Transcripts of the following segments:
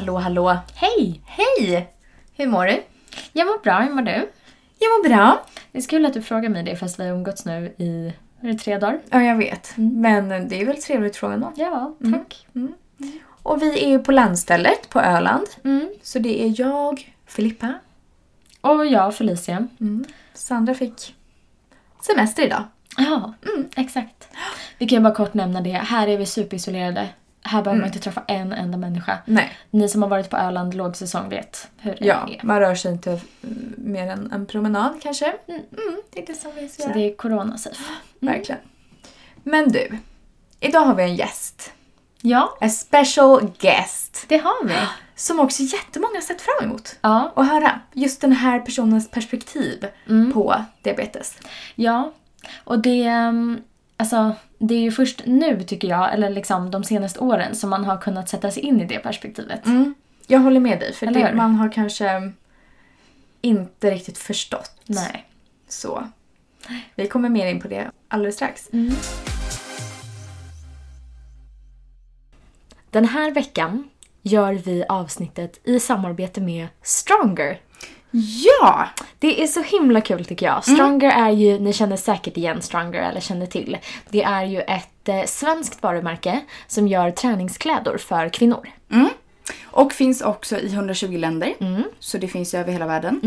Hallå, hallå. Hej! Hej! Hur mår du? Jag mår bra, hur mår du? Jag mår bra. Det är kul att du frågar mig det fast vi har umgåtts nu i är tre dagar. Ja, jag vet. Men det är väl trevligt fråga ändå. Ja, tack. Och vi är ju på landstället på Öland. Mm. Så det är jag, Filippa. Och jag, Felicia. Sandra fick semester idag. Ja, mm, exakt. Vi kan ju bara kort nämna det. Här är vi superisolerade. Här behöver man inte träffa en enda människa. Nej. Ni som har varit på Öland lågsäsong vet hur det Ja, är. man rör sig inte mm, mer än en promenad kanske. Mm, det är det som vi Så det är corona-safe. Verkligen. Men du, idag har vi en gäst. Ja, A special guest. det har vi. Som också jättemånga sett fram emot. Ja, Och höra just den här personens perspektiv på diabetes. ja. Och det... ehm, Alltså, det är ju först nu tycker jag, eller liksom de senaste åren, som man har kunnat sätta sig in i det perspektivet. Jag håller med dig, för det, man har kanske inte riktigt förstått. Nej. Så. Vi kommer mer in på det alldeles strax. Den här veckan gör vi avsnittet i samarbete med Stronger. Ja! Det är så himla kul tycker jag. Stronger är ju, ni känner säkert igen Stronger eller känner till. Det är ju ett eh, svenskt varumärke som gör träningskläder för kvinnor. Och finns också i 120 länder. Så det finns ju över hela världen.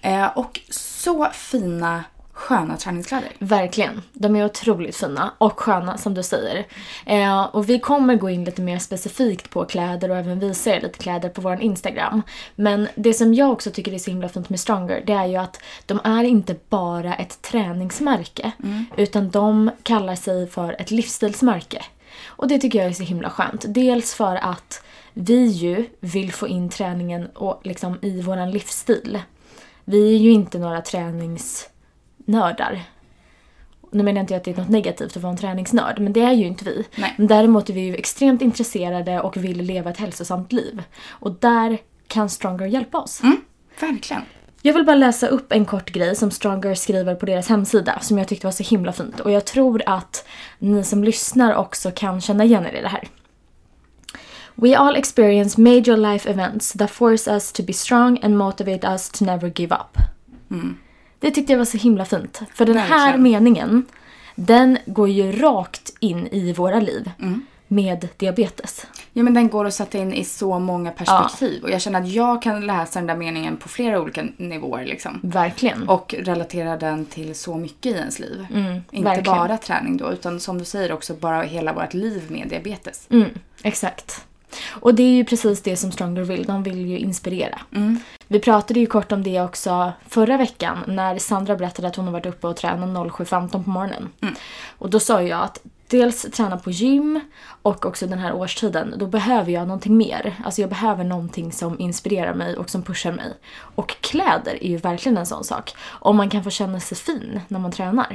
Eh, och så fina, sköna träningskläder. Verkligen. De är otroligt fina och sköna som du säger. Eh, och vi kommer gå in lite mer specifikt på kläder och även visa er lite kläder på vår Instagram. Men det som jag också tycker är så himla fint med Stronger det är ju att de är inte bara ett träningsmärke utan de kallar sig för ett livsstilsmärke. Och det tycker jag är så himla skönt. Dels för att vi ju vill få in träningen och liksom i våran livsstil. Vi är ju inte några träningsnördar. Nu menar jag inte att det är något negativt att vara en träningsnörd, men det är ju inte vi. Nej. Men däremot är vi ju extremt intresserade och vill leva ett hälsosamt liv. Och där kan Stronger hjälpa oss. Mm, verkligen. Jag vill bara läsa upp en kort grej som Stronger skriver på deras hemsida som jag tyckte var så himla fint. Och jag tror att ni som lyssnar också kan känna igen er i det här. We all experience major life events that force us to be strong and motivate us to never give up. Det tyckte jag var så himla fint. För den här Verkligen. meningen, den går ju rakt in i våra liv med diabetes. Ja men den går att sätta in i så många perspektiv. Och jag känner att jag kan läsa den där meningen på flera olika nivåer liksom. Verkligen. Och relatera den till så mycket i ens liv. Inte Mm, verkligen. bara träning då, utan som du säger också bara hela vårt liv med diabetes. Mm, exakt. Och det är ju precis det som Stronger vill. De vill ju inspirera. Vi pratade ju kort om det också förra veckan när Sandra berättade att hon har varit uppe och tränat 07.15 på morgonen. Och då sa jag att dels träna på gym och också den här årstiden, då behöver jag någonting mer. Alltså jag behöver någonting som inspirerar mig och som pushar mig. Och kläder är ju verkligen en sån sak. Om man kan få känna sig fin när man tränar.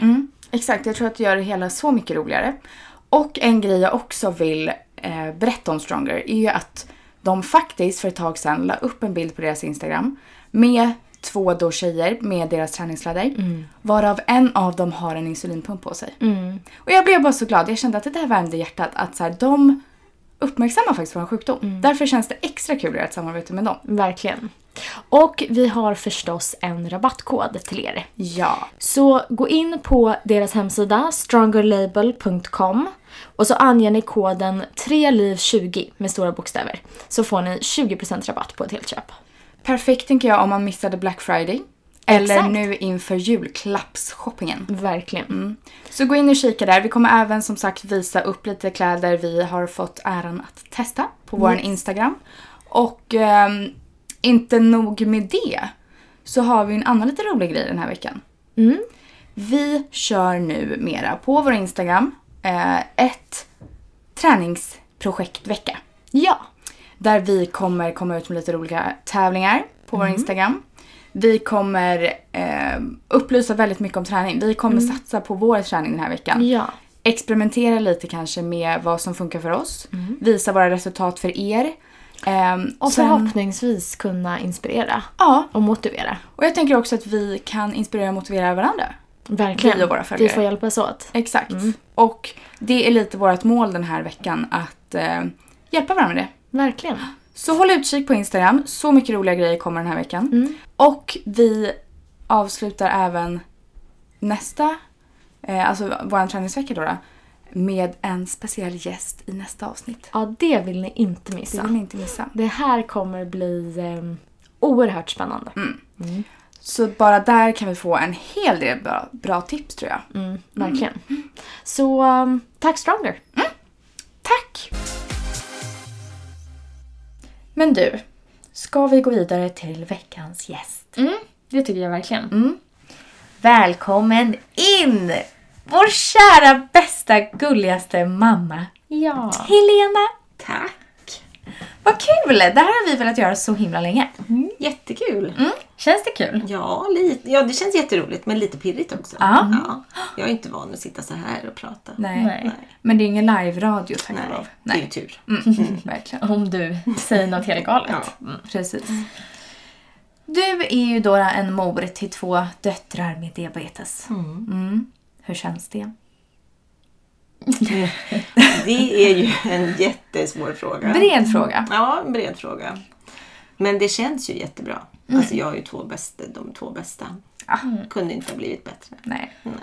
Exakt, jag tror att det gör det hela så mycket roligare. Och en grej jag också vill eh, berätta om Stronger är ju att de faktiskt för ett tag sedan la upp en bild på deras Instagram med två då tjejer med deras träningskläder. Varav en av dem har en insulinpump på sig. Och jag blev bara så glad. Jag kände att det där värmde hjärtat. Att så här, de uppmärksammar faktiskt vår sjukdom. Därför känns det extra kul att göra ett samarbete med dem. Verkligen. Och vi har förstås en rabattkod till er. Ja. Så gå in på deras hemsida strongerlabel.com och så anger ni koden 3liv20 med stora bokstäver. Så får ni 20% rabatt på ett helt köp. Perfekt tänker jag om man missade Black Friday. Eller Exakt. nu inför julklappsshoppingen. Verkligen. Så gå in och kika där. Vi kommer även som sagt visa upp lite kläder vi har fått äran att testa på vår Instagram. Och ehm, inte nog med det så har vi en annan lite rolig grej den här veckan. Vi kör nu mera på vår Instagram eh, ett träningsprojektvecka. Ja. Där vi kommer komma ut med lite roliga tävlingar på vår Instagram. Vi kommer eh, eh, upplysa väldigt mycket om träning. Vi kommer Mm. satsa på vår träning den här veckan. Ja. Experimentera lite kanske med vad som funkar för oss. Mm. Visa våra resultat för er. Ehm, Och sen- förhoppningsvis kunna inspirera Ja, och motivera. och jag tänker också att vi kan inspirera och motivera varandra. Verkligen. Vi och våra följare. Vi får hjälpas åt. Exakt. Mm. Och det är lite vårt mål den här veckan att eh, hjälpa varandra med det. Verkligen. Så håll utkik på Instagram. Så mycket roliga grejer kommer den här veckan. Mm. Och vi avslutar även nästa, eh, alltså vår träningsvecka då, då, med en speciell gäst i nästa avsnitt. Ja, det vill ni inte Det missa. vill ni inte missa. Det här kommer bli eh, oerhört spännande. Så bara där kan vi få en hel del bra, bra tips tror jag. Mm, verkligen. Så um, tack Stronger. Tack! Men du, ska vi gå vidare till veckans gäst? Mm, det tycker jag verkligen. Mm. Välkommen in! Vår kära, bästa, gulligaste mamma, Ja. Helena. Tack! Vad kul! Det här har vi velat göra så himla länge. Jättekul! Känns det kul? Ja, lite, ja, det känns jätteroligt men lite pirrigt också. Ja. Ja, jag är inte van att sitta så här och prata. Nej. Nej. Men det är ingen live-radio tack och Nej, lov. det är tur. Mm, verkligen. Om du säger något helt galet. Ja. Mm, precis. Du är ju då en mor till två döttrar med diabetes. Mm. Hur känns det? Det är ju en jättesvår fråga. Bred fråga. Ja, en bred fråga. Men det känns ju jättebra. Alltså jag har ju två bästa, de två bästa. Ja. Kunde inte ha blivit bättre. Nej. Nej.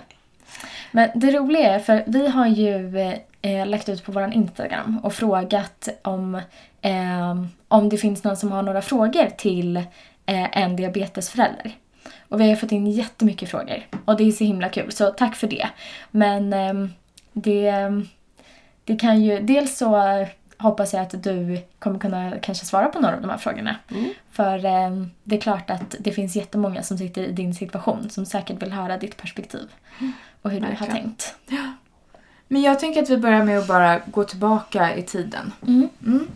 Men det roliga är, för vi har ju eh, lagt ut på vår Instagram och frågat om, eh, om det finns någon som har några frågor till eh, en diabetesförälder. Och vi har fått in jättemycket frågor och det är så himla kul, så tack för det. Men eh, det, det kan ju, dels så hoppas jag att du kommer kunna kanske svara på några av de här frågorna. För eh, det är klart att det finns jättemånga som sitter i din situation som säkert vill höra ditt perspektiv och hur du har Verkligen. tänkt. Men jag tänker att vi börjar med att bara gå tillbaka i tiden. Mm.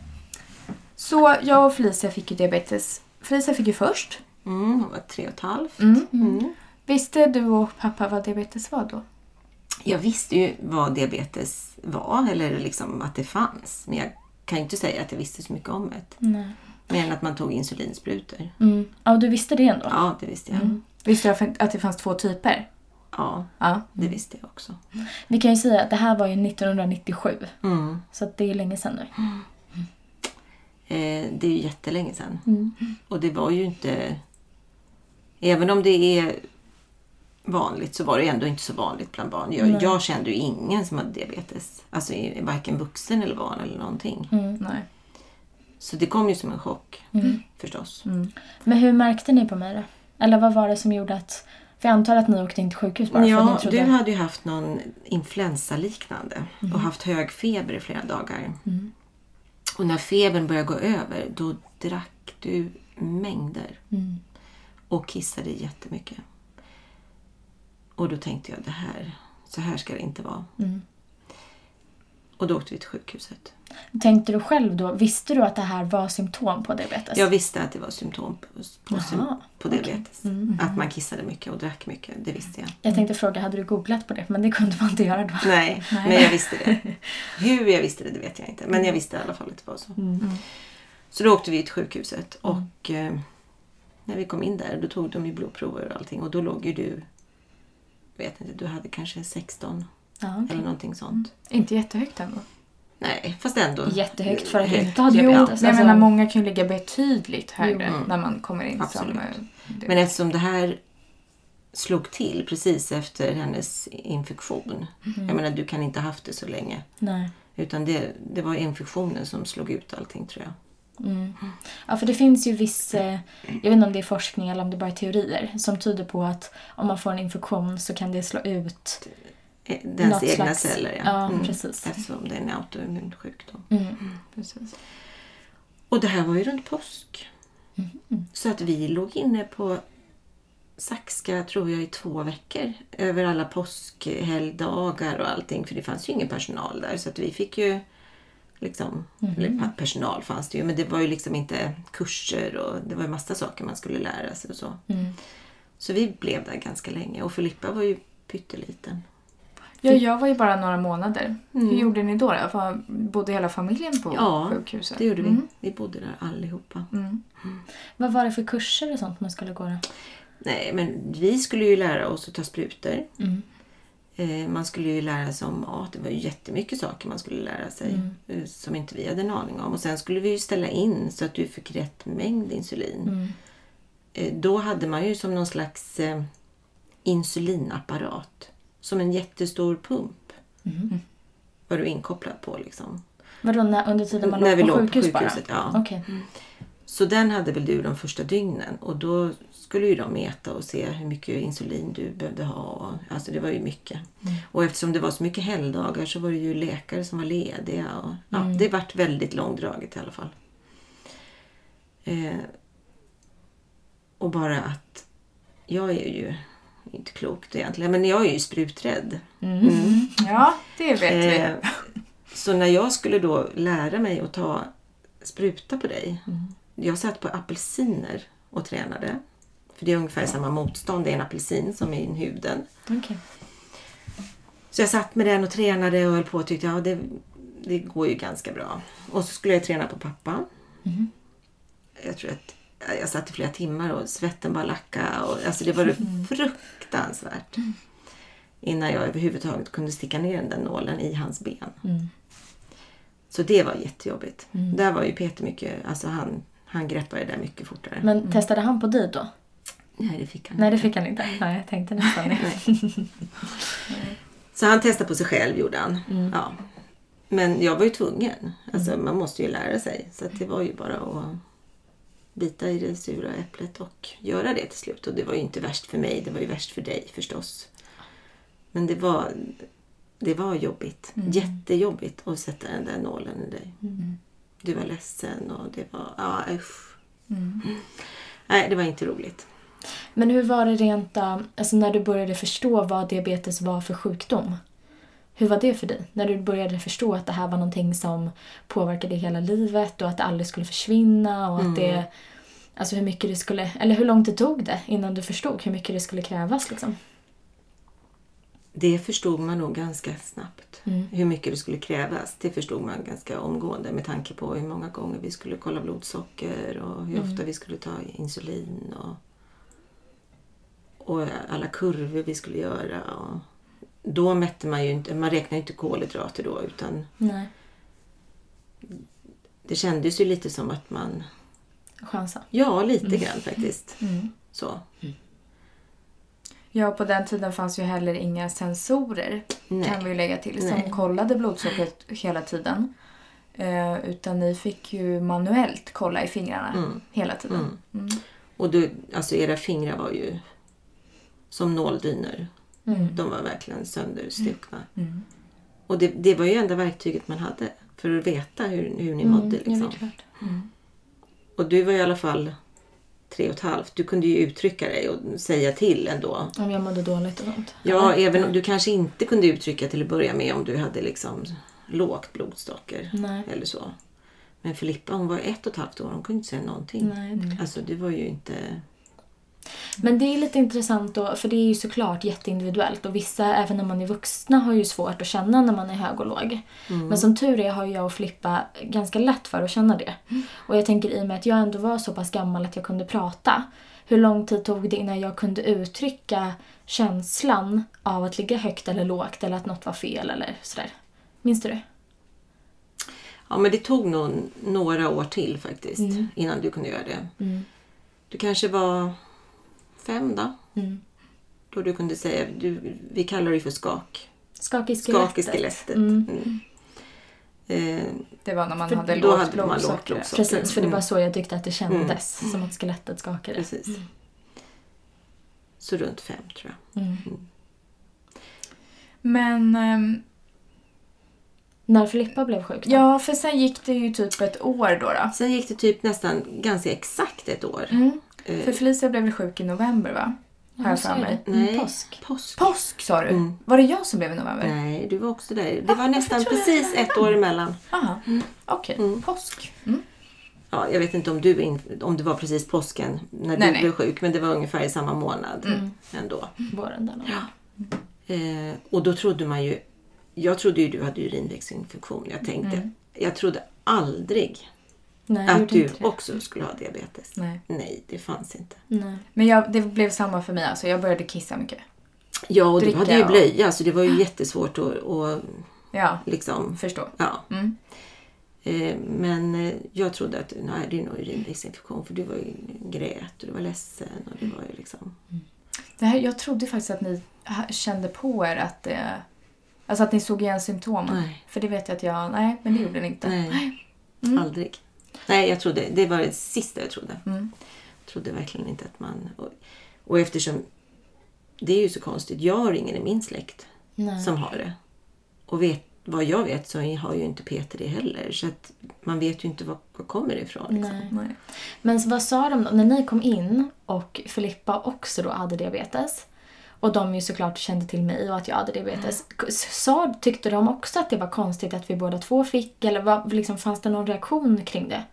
Så jag och Felicia fick ju diabetes. Felicia fick ju först. Mm, hon var tre och ett halvt. Mm. Mm. Visste du och pappa vad diabetes var då? Jag visste ju vad diabetes var, eller liksom att det fanns. Men jag kan ju inte säga att jag visste så mycket om det. Nej. Mer än att man tog insulinsprutor. Mm. Ja, du visste det ändå? Ja, det visste jag. Visste du att det fanns två typer? Ja, Ja. det visste jag också. Vi kan ju säga att det här var ju 1997, Mm. så att det är länge sedan nu. Eh, det är ju jättelänge sedan. Mm. Och det var ju inte... Även om det är vanligt så var det ändå inte så vanligt bland barn. Jag, jag kände ju ingen som hade diabetes. Alltså varken vuxen eller barn eller någonting. Nej. Så det kom ju som en chock förstås. Men hur märkte ni på mig då? Eller vad var det som gjorde att... För jag antar att ni åkte in till sjukhus bara för Ja, att ni trodde... du hade ju haft någon influensaliknande och haft hög feber i flera dagar. Och när febern började gå över, då drack du mängder. Och kissade jättemycket. Och då tänkte jag, det här, så här ska det inte vara. Och då åkte vi till sjukhuset. Tänkte du själv då, visste du att det här var symptom på diabetes? Jag visste att det var symptom på, på, Jaha, på diabetes. Att man kissade mycket och drack mycket, det visste jag. Jag tänkte fråga, hade du googlat på det? Men det kunde man inte göra då. Nej, men jag visste det. Hur jag visste det, det vet jag inte. Men jag visste i alla fall att det var så. Så då åkte vi till sjukhuset och eh, när vi kom in där då tog de ju blodprover och allting och då låg ju du, vet inte, du hade kanske 16 Ja, okej. eller någonting sånt. Inte jättehögt ändå. Nej, fast ändå. Jättehögt för att högt. inte ha Jo, diabetes. men jag alltså- menar många kan ju ligga betydligt högre Jo. när man kommer in Absolut. som... eh, Men eftersom det här slog till precis efter hennes infektion. Jag menar, du kan inte ha haft det så länge. Nej. Utan det, det var infektionen som slog ut allting tror jag. Ja, för det finns ju viss, eh, jag vet inte om det är forskning eller om det bara är teorier, som tyder på att om man får en infektion så kan det slå ut Eh, Dens egna slags- celler, ja. ja, Mm. precis. Eftersom det är en autoimmun sjukdom. Precis. Och det här var ju runt påsk. Mm. Så att vi låg inne på Saxka, tror jag, i två veckor. Över alla påskhelgdagar och allting. För det fanns ju ingen personal där. Så att vi fick ju liksom... Mm. Eller personal fanns det ju. Men det var ju liksom inte kurser och det var ju massa saker man skulle lära sig och så. Mm. Så vi blev där ganska länge och Filippa var ju pytteliten. Ja, jag var ju bara några månader. Hur gjorde ni då? då? Bodde hela familjen på Mm. Ja, sjukhuset? Det gjorde vi. Mm. Vi bodde där allihopa. Mm. Vad var det för kurser och sånt man skulle gå då? Nej, men vi skulle ju lära oss att ta sprutor. Eh, man skulle ju lära sig om mat. Det var ju jättemycket saker man skulle lära sig Mm. eh, som inte vi hade en aning om. Och sen skulle vi ju ställa in så att du fick rätt mängd insulin. Mm. Eh, då hade man ju som någon slags insulinapparat. Som en jättestor pump. Mm. Var du inkopplad på liksom. Vadå, när, under tiden man När låg vi på låg på sjukhus bara? sjukhuset, ja. Okej. Så den hade väl du de första dygnen och då skulle ju de mäta och se hur mycket insulin du behövde ha. Alltså det var ju mycket. Och eftersom det var så mycket helgdagar så var det ju läkare som var lediga. Och, ja, Det vart väldigt långdraget i alla fall. Eh, och bara att jag är ju inte klokt egentligen, men jag är ju spruträdd. Ja, det vet vi. Eh, så när jag skulle då lära mig att ta spruta på dig. Jag satt på apelsiner och tränade. För det är ungefär samma motstånd. Det är en apelsin som är i huden. Okej. Så jag satt med den och tränade och höll på och tyckte ja det, det går ju ganska bra. Och så skulle jag träna på pappa. Jag tror att jag satt i flera timmar och svetten bara lackade. Och, alltså det var det fruktansvärt. Innan jag överhuvudtaget kunde sticka ner den där nålen i hans ben. Mm. Så det var jättejobbigt. Där var ju Peter mycket, alltså han, han greppade det där mycket fortare. Men testade han på dig då? Nej, det fick han Nej, det fick han inte. Nej, jag tänkte nästan det. Så han testade på sig själv gjorde han. Ja. Men jag var ju tvungen. Alltså man måste ju lära sig. Så att det var ju bara att bita i det sura äpplet och göra det till slut. Och det var ju inte värst för mig, det var ju värst för dig förstås. Men det var, det var jobbigt. Jättejobbigt att sätta den där nålen i dig. Du var ledsen och det var, ja usch. Nej, det var inte roligt. Men hur var det rent äh, alltså när du började förstå vad diabetes var för sjukdom? Hur var det för dig? När du började förstå att det här var någonting som påverkade hela livet och att det aldrig skulle försvinna och att det... Alltså hur mycket det skulle... Eller hur långt det tog det innan du förstod hur mycket det skulle krävas liksom? Det förstod man nog ganska snabbt. Mm. Hur mycket det skulle krävas. Det förstod man ganska omgående med tanke på hur många gånger vi skulle kolla blodsocker och hur Mm. ofta vi skulle ta insulin och, och alla kurvor vi skulle göra. Och då mätte man ju inte, man räknade inte kolhydrater då utan Nej. det kändes ju lite som att man, Chansa. ja lite grann faktiskt. Mm. Så. Ja, på den tiden fanns ju heller inga sensorer, Nej. kan vi lägga till, som Nej. kollade blodsockret hela tiden. Eh, utan ni fick ju manuellt kolla i fingrarna Mm. hela tiden. Mm. Och du, alltså era fingrar var ju som nåldynor. Mm. De var verkligen sönderstuckna. Mm. Och det, det var ju enda verktyget man hade för att veta hur, hur ni mådde. Mm, Liksom. det är klart. Och du var i alla fall tre och ett halvt. Du kunde ju uttrycka dig och säga till ändå. Om jag mådde dåligt och sånt. Ja, även om du kanske inte kunde uttrycka till att börja med om du hade liksom lågt blodsocker Nej. eller så. Men Filippa hon var ett och ett halvt år, hon kunde inte säga någonting. Nej, klart. Alltså det var ju inte... Men det är lite intressant då, för det är ju såklart jätteindividuellt och vissa, även när man är vuxna, har ju svårt att känna när man är hög och låg. Men som tur är har jag och Filippa ganska lätt för att känna det. Och jag tänker i och med att jag ändå var så pass gammal att jag kunde prata. Hur lång tid tog det innan jag kunde uttrycka känslan av att ligga högt eller lågt eller att något var fel eller sådär? Minns du det? Ja, men det tog nog några år till faktiskt Mm. innan du kunde göra det. Du kanske var fem då? Mm. Då du kunde säga, du, vi kallar det för skak. Skak i skelettet. Skak i skelettet. Mm. Mm. Eh, Det var när man För hade då lågt hade man lågt blodsocker. Precis, för det var Mm. så jag tyckte att det kändes. Som att skelettet skakade. Precis. Så runt fem tror jag. Mm. Men ehm, När Filippa blev sjuk då? ja, för sen gick det ju typ ett år då. då. Sen gick det typ nästan ganska exakt ett år. Mm. Eh, För Felicia blev väl sjuk i november va? Har jag för mig. nej, Mm, påsk. Påsk. Påsk sa du? Mm. Var det jag som blev i november? Nej, du var också där. Det var nästan precis ett år emellan. Aha. Okej, Mm. påsk. Mm. ja, jag vet inte om, du, in, om det var precis påsken när Nej, du nej. blev sjuk, men det var ungefär i samma månad Mm. ändå. Våren där. Ja. Eh, och då trodde man ju, jag trodde ju du hade urinvägsinfektion. Jag tänkte, Mm. jag trodde aldrig Nej, att du också skulle ha diabetes. Nej. Nej, det fanns inte. Nej. Men jag, det blev samma för mig. Alltså, jag började kissa mycket. Ja, och du Dricka hade ju och- blöja så det var ju jättesvårt att, att Ja, liksom, förstå. ja. Mm. Eh, men eh, jag trodde att nej, det är nog urinvägsinfektion för du var ju grät och du var ledsen och det var ju liksom... Det här, jag trodde faktiskt att ni kände på er att det... Alltså att ni såg igen symptomen. Nej. För det vet jag att jag... Nej, men det gjorde ni inte. Nej, Mm. aldrig. Nej, jag trodde, det var det sista jag trodde. Mm. Jag trodde verkligen inte att man... Och, och eftersom det är ju så konstigt, jag har ingen i min släkt Nej. som har det. Och vet, vad jag vet så har ju inte Peter det heller. Så att man vet ju inte var var kommer det ifrån. Liksom. Nej. Nej. Men vad sa de då? När ni kom in och Filippa också då hade diabetes och de ju såklart kände till mig och att jag hade diabetes. K- Sa, tyckte de också att det var konstigt att vi båda två fick? Eller vad, liksom, fanns det någon reaktion kring det?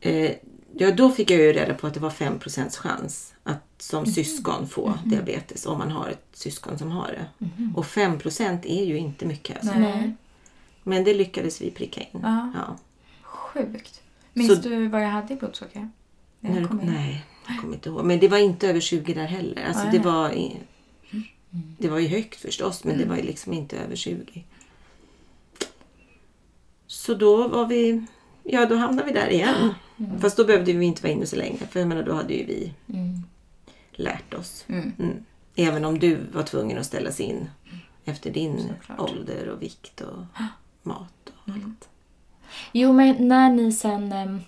Eh, ja, då fick jag ju reda på att det var 5 chans att som Mhm. syskon få diabetes om man har ett syskon som har det. Mhm. Och 5% är ju inte mycket. Alltså. Nej. Men det lyckades vi pricka in. Ja. Sjukt. Minns Så- du vad jag hade i blodsocker? När När kom in? nej, jag kommer inte ihåg. Men det var inte över 20 där heller. Alltså, det, var i, det var ju högt förstås, men det var ju liksom inte över 20. Så då var vi... Ja, då hamnade vi där igen. Fast då behövde vi inte vara inne så länge. För jag menar, då hade ju vi Mm. lärt oss. Mm. Mm. Även om du var tvungen att ställas in efter din Såklart. ålder och vikt och mat och allt. Jo, men när ni sen em,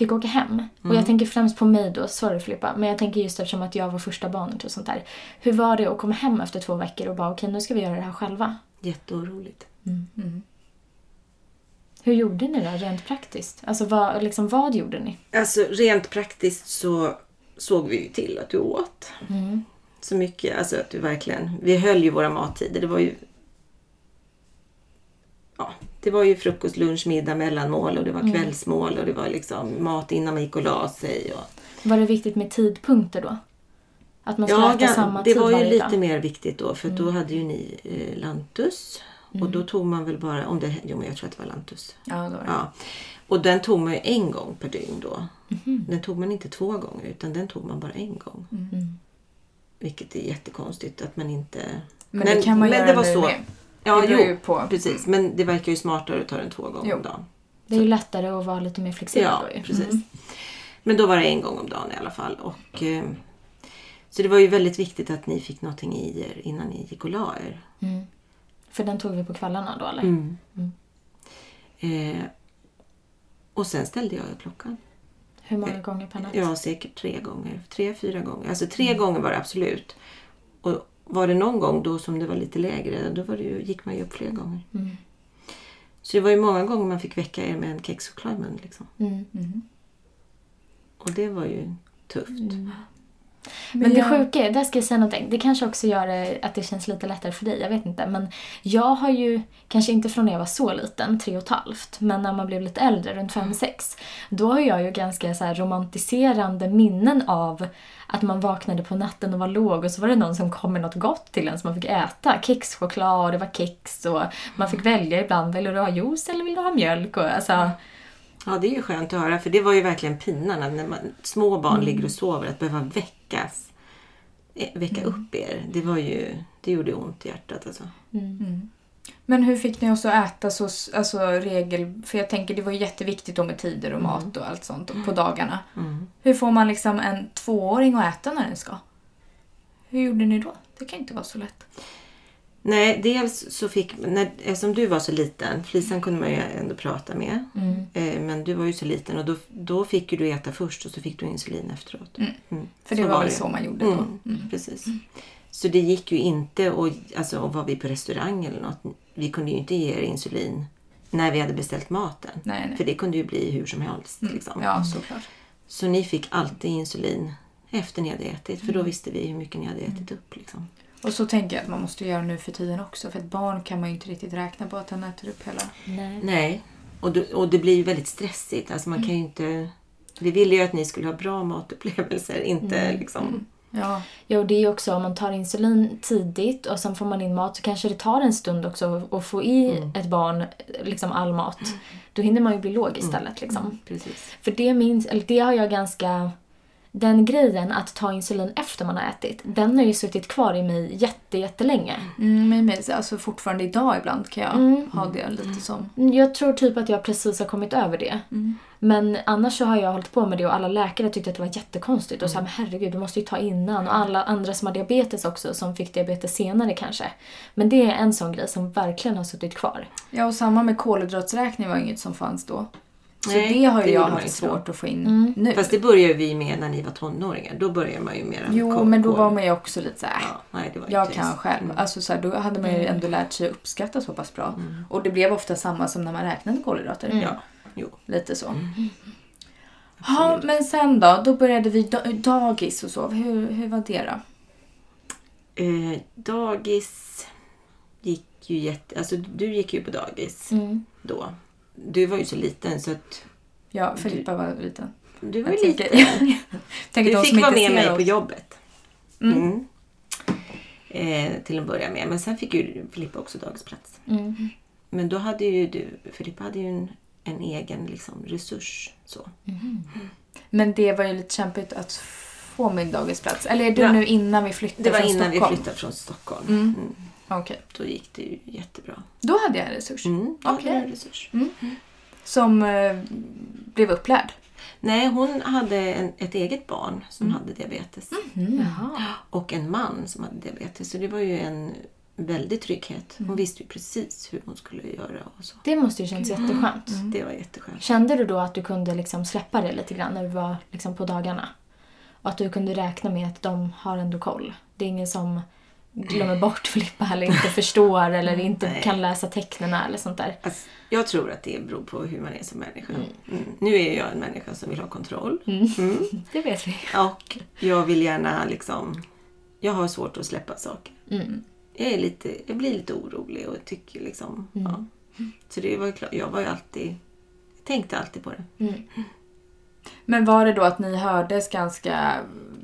fick åka hem. Och Mm. jag tänker främst på mig då, sorry Filippa. Men jag tänker just eftersom att jag var första barnet och sånt där. Hur var det att komma hem efter två veckor och bara okej, nu ska vi göra det här själva? Jätteoroligt. Mm. Hur gjorde ni då rent praktiskt? Alltså vad, liksom, vad gjorde ni? Alltså rent praktiskt så såg vi ju till att du åt. Mm. Så mycket, alltså att du verkligen... Vi höll ju våra mattider. Det var ju... Ja, det var ju frukost, lunch, middag, mellanmål och det var kvällsmål och det var liksom mat innan man gick och la sig. Och... Var det viktigt med tidpunkter då? Att man skulle Ja, äta samma det tid var ju varje lite dag? mer viktigt då för då hade ju ni eh, Lantus. Och då tog man väl bara, om det, jo men jag tror att det var Lantus. Ja, då var det. Ja. Och den tog man ju en gång per dygn då. Mhm. Den tog man inte två gånger utan den tog man bara en gång. Mm. Vilket är jättekonstigt att man inte... Men, det kan man men göra det var nu så. med. Ja, det beror ju på. precis. Men det verkar ju smartare att ta den två gånger Jo. om dagen. Det är ju lättare att vara lite mer flexibel Ja, då ju. precis. Mm. Men då var det en gång om dagen i alla fall. Och, eh, så det var ju väldigt viktigt att ni fick någonting i er innan ni gick och la er. Mm. För den tog vi på kvällarna då eller? Mm. Mm. Eh, och sen ställde jag klockan. Hur många gånger per natt? Ja, säkert tre gånger. Tre, fyra gånger. Alltså tre gånger var det absolut. Och var det någon gång då som det var lite lägre, då ju, gick man ju upp fler gånger. Mm. Så det var ju många gånger man fick väcka er med en kexchokladmun. Liksom. Mm. Mm. Och det var ju tufft. Men det jag- sjuka är, där ska jag säga någonting. Det kanske också gör det, att det känns lite lättare för dig, jag vet inte. Men jag har ju, kanske inte från när jag var så liten, tre och ett halvt, men när man blev lite äldre, runt fem, sex, då har jag ju ganska så romantiserande minnen av att man vaknade på natten och var låg och så var det någon som kom med något gott till en som man fick äta. Kexchoklad och det var kex och man fick välja ibland, vill du ha juice eller vill du ha mjölk? Och, alltså, Ja, det är ju skönt att höra. För det var ju verkligen pinan när man, små barn ligger och sover, att behöva väckas. eh, Väcka upp er. Det var ju, det gjorde ont i hjärtat alltså. Men hur fick ni oss att äta så alltså, regel... För jag tänker det var ju jätteviktigt då med tider och mat och allt sånt på dagarna. Mm. Hur får man liksom en tvååring att äta när den ska? Hur gjorde ni då? Det kan inte vara så lätt. Nej, dels så fick, när, eftersom du var så liten, Flisan kunde man ju ändå prata med. mm. Eh, men du var ju så liten och då, då fick du äta först och så fick du insulin efteråt. Mm. Mm. För det Så var, väl det. så man gjorde då. Mm, Mm. Precis. Så det gick ju inte och alltså, och var vi på restaurang eller något. Vi kunde ju inte ge er insulin när vi hade beställt maten. Nej, nej. För det kunde ju bli hur som helst. Mm. Liksom. Ja, såklart. Så ni fick alltid insulin efter ni hade ätit. För då Mm. visste vi hur mycket ni hade ätit upp. Liksom. Och så tänker jag att man måste göra nu för tiden också. För ett barn kan man ju inte riktigt räkna på att den äter upp hela. Nej. Nej, Och, då, och det blir ju väldigt stressigt. Alltså man kan ju inte... Vi ville ju att ni skulle ha bra matupplevelser, inte liksom... Ja. Ja, och det är ju också om man tar insulin tidigt och sen får man in mat så kanske det tar en stund också att få i ett barn liksom all mat. Då hinner man ju bli låg istället liksom. Precis. För det minns, eller det har jag ganska... Den grejen att ta insulin efter man har ätit, den har ju suttit kvar i mig jätte, jättelänge. Mm, men alltså fortfarande idag ibland kan jag ha det lite som... Jag tror typ att jag precis har kommit över det. Men annars så har jag hållit på med det och alla läkare tyckte att det var jättekonstigt. Och sa men herregud, du måste ju ta innan. Och alla andra som har diabetes också, som fick diabetes senare kanske. Men det är en sån grej som verkligen har suttit kvar. Ja, och samma med kolhydratsräkning var inget som fanns då. Så Nej, det har ju det jag haft inte då. svårt att få in nu. Fast det började vi med när ni var tonåringar. Då började man ju mer än Jo, men då var man ju också lite såhär, Ja, nej, det var jag inte kan just- själv. Mm. Alltså så här, då hade man ju ändå lärt sig att uppskatta så pass bra. Och det blev ofta samma som när man räknade kolhydrater. Ja, jo. Lite så. Ja, men sen då? Då började vi da- dagis och så. Hur, hur var det då? Eh, dagis gick ju jätte... Alltså du gick ju på dagis Mm. då. Du var ju så liten så att Ja, Filippa var liten. du var Jag liten. tänker, tänker Du fick vara med mig oss. på jobbet. Mm. Mm. Eh, till att börja med. Men sen fick ju Filippa också dagisplats. Mm. Men då hade ju du... Filippa hade ju en, en egen liksom, resurs. Så. Men det var ju lite kämpigt att få min dagisplats. Eller är det Ja. nu innan vi flyttade Det var från innan Stockholm? vi flyttade från Stockholm. Mm. Mm. Okej. Då gick det ju jättebra. Då hade jag en resurs. Mm, då hade Okej. du en resurs. Som eh, blev upplärd. Nej, hon hade en, ett eget barn som hade diabetes. Jaha. Och en man som hade diabetes. Så det var ju en väldig trygghet. Hon visste ju precis hur hon skulle göra och så. Det måste ju känns jätteskönt. Det var jätteskönt. Kände du då att du kunde liksom släppa det lite grann när du var liksom på dagarna? Och att du kunde räkna med att de har ändå koll? Det är ingen som glömmer bort Filippa eller inte förstår eller inte Nej. kan läsa tecknen eller sånt där. Alltså, jag tror att det beror på hur man är som människa. Mm. Nu är jag en människa som vill ha kontroll. Mm. Det vet vi. Och jag vill gärna liksom... Jag har svårt att släppa saker. Mm. Jag, är lite, jag blir lite orolig och tycker liksom... Ja. Så det var ju klart, jag var ju alltid... Jag tänkte alltid på det. Mm. Men var det då att ni hördes ganska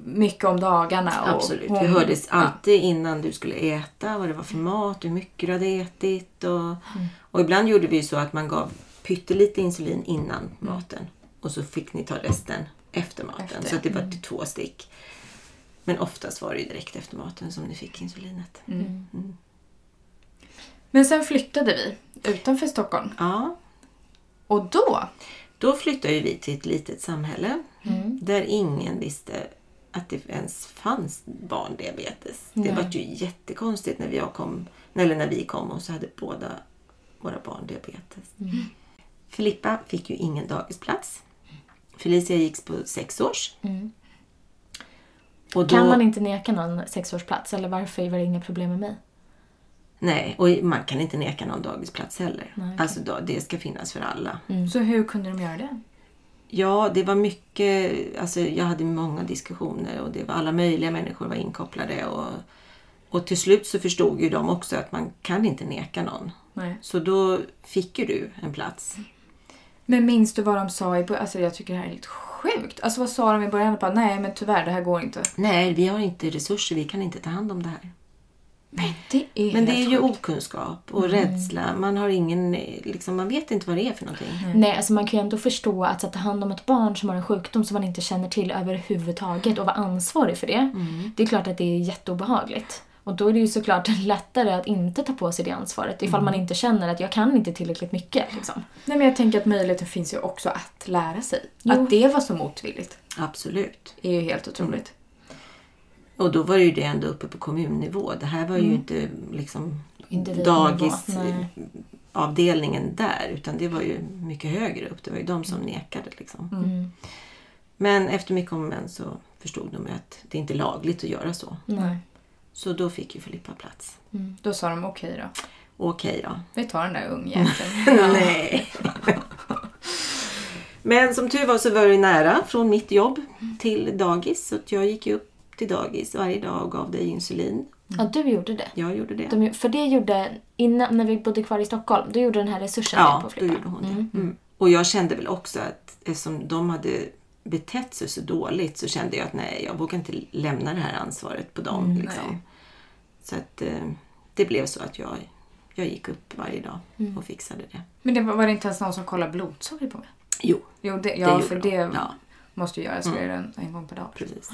mycket om dagarna? Och Absolut. hon- Vi hördes alltid innan du skulle äta, vad det var för mat, hur mycket du hade ätit. Och, och ibland gjorde vi så att man gav pyttelite insulin innan maten. Och så fick ni ta resten efter maten. Efter. Så att det var till två stick. Men oftast var det ju direkt efter maten som ni fick insulinet. Men sen flyttade vi utanför Stockholm. Ja, Och då? då flyttade vi till ett litet samhälle där ingen visste att det ens fanns barndiabetes. Det var ju jättekonstigt när vi kom, eller när vi kom och så hade båda våra barn diabetes. Filippa fick ju ingen dagisplats. Felicia gick på sex års. Och då, Kan man inte neka någon sexårsplats eller varför var det inga problem med mig? Nej, och man kan inte neka någon dagisplats heller. Nej, okej. Alltså det ska finnas för alla. Så hur kunde de göra det? Ja, det var mycket, alltså jag hade många diskussioner och det var alla möjliga människor var inkopplade och, och till slut så förstod ju de också att man kan inte neka någon. Nej. Så då fick ju du en plats. Men minns du vad de sa i början? Alltså jag tycker det här är helt sjukt. Alltså vad sa de i början? Bara, Nej men tyvärr, det här går inte. Nej, vi har inte resurser, vi kan inte ta hand om det här. Men det är Men det är ju sjukt. okunskap och rädsla. Man har ingen, liksom, man vet inte vad det är för någonting. Nej, alltså man kan ju ändå förstå att att ta hand om ett barn som har en sjukdom som man inte känner till överhuvudtaget och vara ansvarig för det. Det är klart att det är jätteobehagligt. Och då är det ju såklart lättare att inte ta på sig det ansvaret ifall man inte känner att jag kan inte tillräckligt mycket. Liksom. Nej men jag tänker att möjligheten finns ju också att lära sig. Jo. Att det var så motvilligt Absolut. är ju helt otroligt. Och då var ju det ändå uppe på kommunnivå. Det här var ju inte liksom dagisavdelningen där utan det var ju mycket högre upp. Det var ju de som nekade. Liksom. Mm. Men efter mycket om men så förstod de att det inte är lagligt att göra så. Nej. Så då fick ju Filippa plats. Då sa de okej då. Okej då. Vi tar den där ungjäkeln. Nej. Men som tur var så var det nära från mitt jobb till dagis. Så jag gick upp till dagis varje dag och gav dig insulin. Ja, du gjorde det. Jag gjorde det. De, för det gjorde, innan, när vi bodde kvar i Stockholm, då gjorde den här resursen det ja, på då Filippa. gjorde hon det. Mm. Och jag kände väl också att eftersom de hade betett sig så dåligt så kände jag att nej, jag vågar inte lämna det här ansvaret på dem. nej. liksom. Så att eh, det blev så att jag, jag gick upp varje dag och fixade det. Men det var, var det inte ens någon som kollade blodsocker på mig? Jo, Jo, det, det ja, gjorde för de. det Ja, måste ju göras fler än en gång per dag. precis.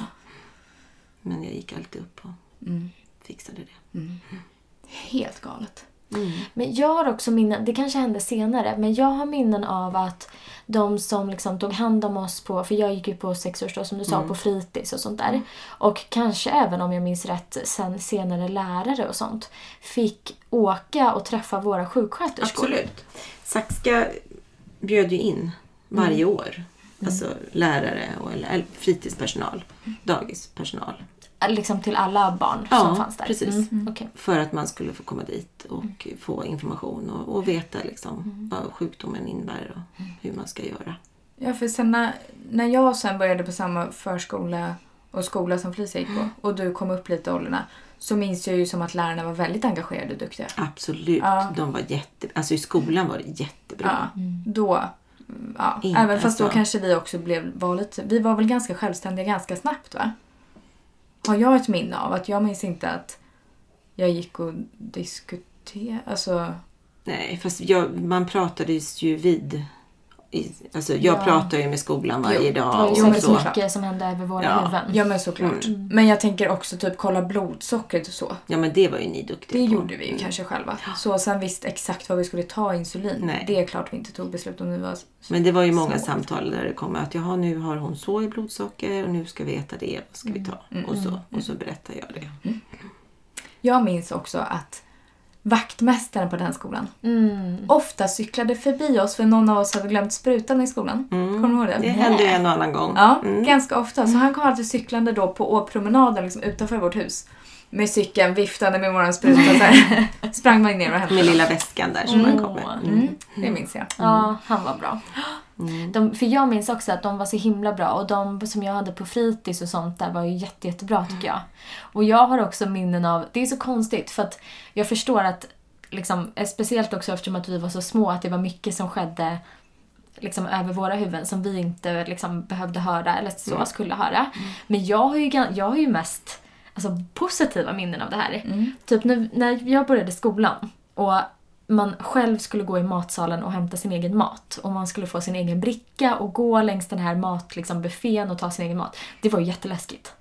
Men jag gick alltid upp och Mm. fixade det. Helt galet. Men jag har också minnen, det kanske hände senare, men jag har minnen av att de som liksom tog hand om oss på, för jag gick ju på sexårsdag som du sa, på fritids och sånt där. Och kanske även om jag minns rätt sen senare lärare och sånt, fick åka och träffa våra sjuksköterskor. Absolut. Saxka bjöd ju in varje år. Alltså lärare och eller, fritidspersonal, dagispersonal. Liksom till alla barn Ja, som fanns där. precis. Mm. okej. För att man skulle få komma dit och få information och, och veta liksom vad sjukdomen innebär och hur man ska göra. Ja, för sen när, när jag sen började på samma förskola och skola som Felicia gick på och du kom upp lite i åldrarna så minns jag ju som att lärarna var väldigt engagerade och duktiga. Absolut. Ja. De var jätte... Alltså i skolan var det jättebra. Ja, då. Ja, Inte även fast då alltså. kanske vi också blev, var lite, vi var väl ganska självständiga ganska snabbt va? Har jag ett minne av att jag minns inte att jag gick och diskuterade, alltså Nej, fast jag, man pratades ju vid... Alltså jag Ja. pratar ju med skolan varje Jo, Det dag. och Jo, men så. mycket som hände över våra Ja. huvuden. Ja men såklart. Mm. Men jag tänker också typ kolla blodsockret och så. Ja, men det var ju ni duktiga Det på. gjorde vi ju kanske själva. Så sen visst exakt vad vi skulle ta insulin. Nej. Det är klart vi inte tog beslut om det var Men det var ju många Så. samtal där det kom att jaha, nu har hon så i blodsocker och nu ska vi äta det. Vad ska vi ta? Mm, Och, så, och så berättar jag det. Jag minns också att vaktmästaren på den skolan Mm. ofta cyklade förbi oss för någon av oss hade glömt sprutan i skolan. Kommer du ihåg det? Det hände ju en och annan gång. Ja, Mm. ganska ofta. Så han kom alltid cyklande då på åpromenaden liksom utanför vårt hus. Med cykeln, viftande med våran spruta så här. Sprang man ner och hämtade. Med lilla väskan där som man kom med. Mm. Mm, det minns jag. Ja, han var bra. Mm. De, för jag minns också att de var så himla bra och de som jag hade på fritids och sånt där var ju jätte, jättebra tycker jag. Och jag har också minnen av, det är så konstigt för att jag förstår att, liksom, speciellt också eftersom att vi var så små, att det var mycket som skedde liksom över våra huvuden som vi inte liksom, behövde höra eller så skulle höra. Men jag har ju, jag har ju mest alltså, positiva minnen av det här. Typ när, när jag började skolan och man själv skulle gå i matsalen och hämta sin egen mat. Och man skulle få sin egen bricka och gå längs den här mat, liksom, buffén och ta sin egen mat. Det var ju jätteläskigt.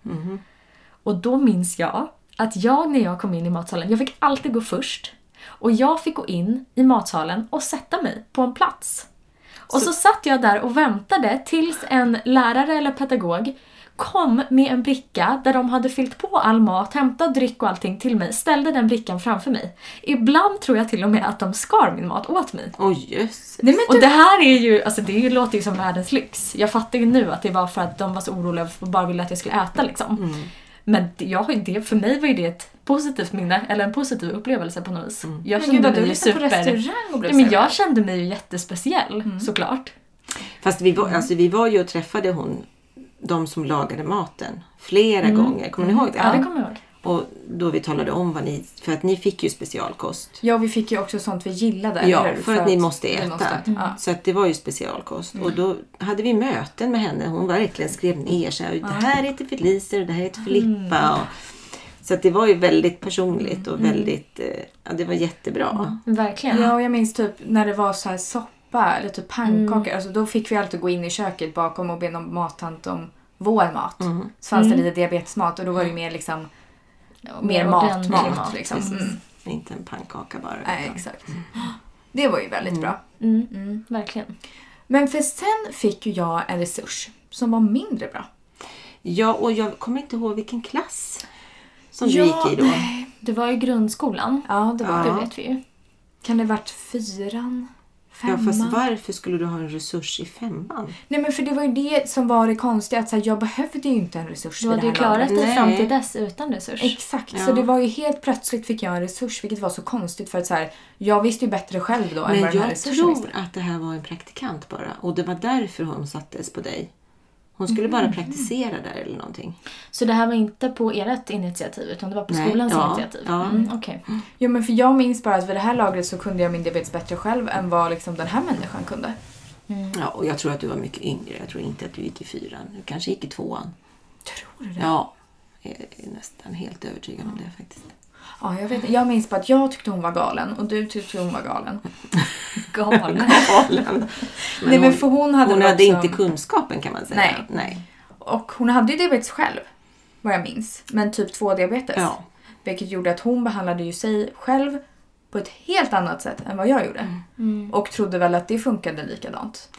Och då minns jag att jag när jag kom in i matsalen, jag fick alltid gå först. Och jag fick gå in i matsalen och sätta mig på en plats. Och så satt jag där och väntade tills en lärare eller pedagog kom med en bricka där de hade fyllt på all mat, hämtat dryck och allting till mig, ställde den brickan framför mig. Ibland tror jag till och med att de skar min mat åt mig. Oj, jösses. Nej, men Och du, det här är ju, alltså det låter ju som världens lyx. Jag fattar ju nu att det var för att de var så oroliga och bara ville att jag skulle äta liksom. Men det, jag, det, för mig var ju det ett positivt minne, eller en positiv upplevelse på något vis. Jag men gud kände du mig ju lyssnade på super... restaurang och blev Ja, men jag kände mig ju jättespeciell, såklart. Fast vi var, alltså, vi var ju och träffade hon, de som lagade maten, flera gånger. Kommer ni ihåg det? Ja, det kommer jag ihåg. Och då vi talade om vad ni... För att ni fick ju specialkost. Ja, vi fick ju också sånt vi gillade. Ja, hur? för att ni måste vi äta. Ja. Så att det var ju specialkost. Och då hade vi möten med henne. Hon verkligen skrev ner så här, det här heter Felicia och det här heter Filippa. Och, så att det var ju väldigt personligt och väldigt... eh, Ja, det var jättebra. Verkligen. Ja, och jag minns typ när det var så här soppa eller typ pannkakor. Alltså, då fick vi alltid gå in i köket bakom och be någon mattant om vår mat. Så fanns det lite diabetesmat och då var det mer liksom mer ordentlig mat, mat, liksom. Mm. Inte en pannkaka bara. Nej, exakt. Det var ju väldigt bra. Mm, verkligen. Men för sen fick ju jag en resurs som var mindre bra. Ja, och jag kommer inte ihåg vilken klass som du Ja, gick i då. nej. Det var i grundskolan. Ja, det var Det Ja. vet vi ju. Kan det varit fyran? Ja, Femman? fast varför skulle du ha en resurs i femman? Nej men för det var ju det som var det konstiga. Att så här, jag behövde ju inte en resurs Du hade ju klarat dig fram till dess utan resurs. Exakt, Ja. så det var ju helt plötsligt fick jag en resurs vilket var så konstigt för att så här, jag visste ju bättre själv då än Men vad den här jag resursen tror visste. att det här var en praktikant bara. Och det var därför hon sattes på dig. Hon skulle bara praktisera där eller någonting. Så det här var inte på ert initiativ utan det var på Nej, skolans ja, initiativ? ja. Mm, okej. Jo men för jag minns bara att vid det här lagret så kunde jag min diabetes bättre själv än vad liksom den här människan kunde. Ja, och jag tror att du var mycket yngre. Jag tror inte att du gick i fyran. Du kanske gick i tvåan. Tror du det? Ja, jag är nästan helt övertygad om det faktiskt. Ja, jag, vet, jag minns bara att jag tyckte hon var galen och du tyckte hon var galen. Galen. Galen. Nej men för hon hade hon hade också, inte kunskapen kan man säga. Nej. Nej. Och hon hade ju diabetes själv. Vad jag minns. Men typ 2 diabetes. Ja. Vilket gjorde att hon behandlade ju sig själv på ett helt annat sätt än vad jag gjorde. Mm. Och trodde väl att det funkade likadant.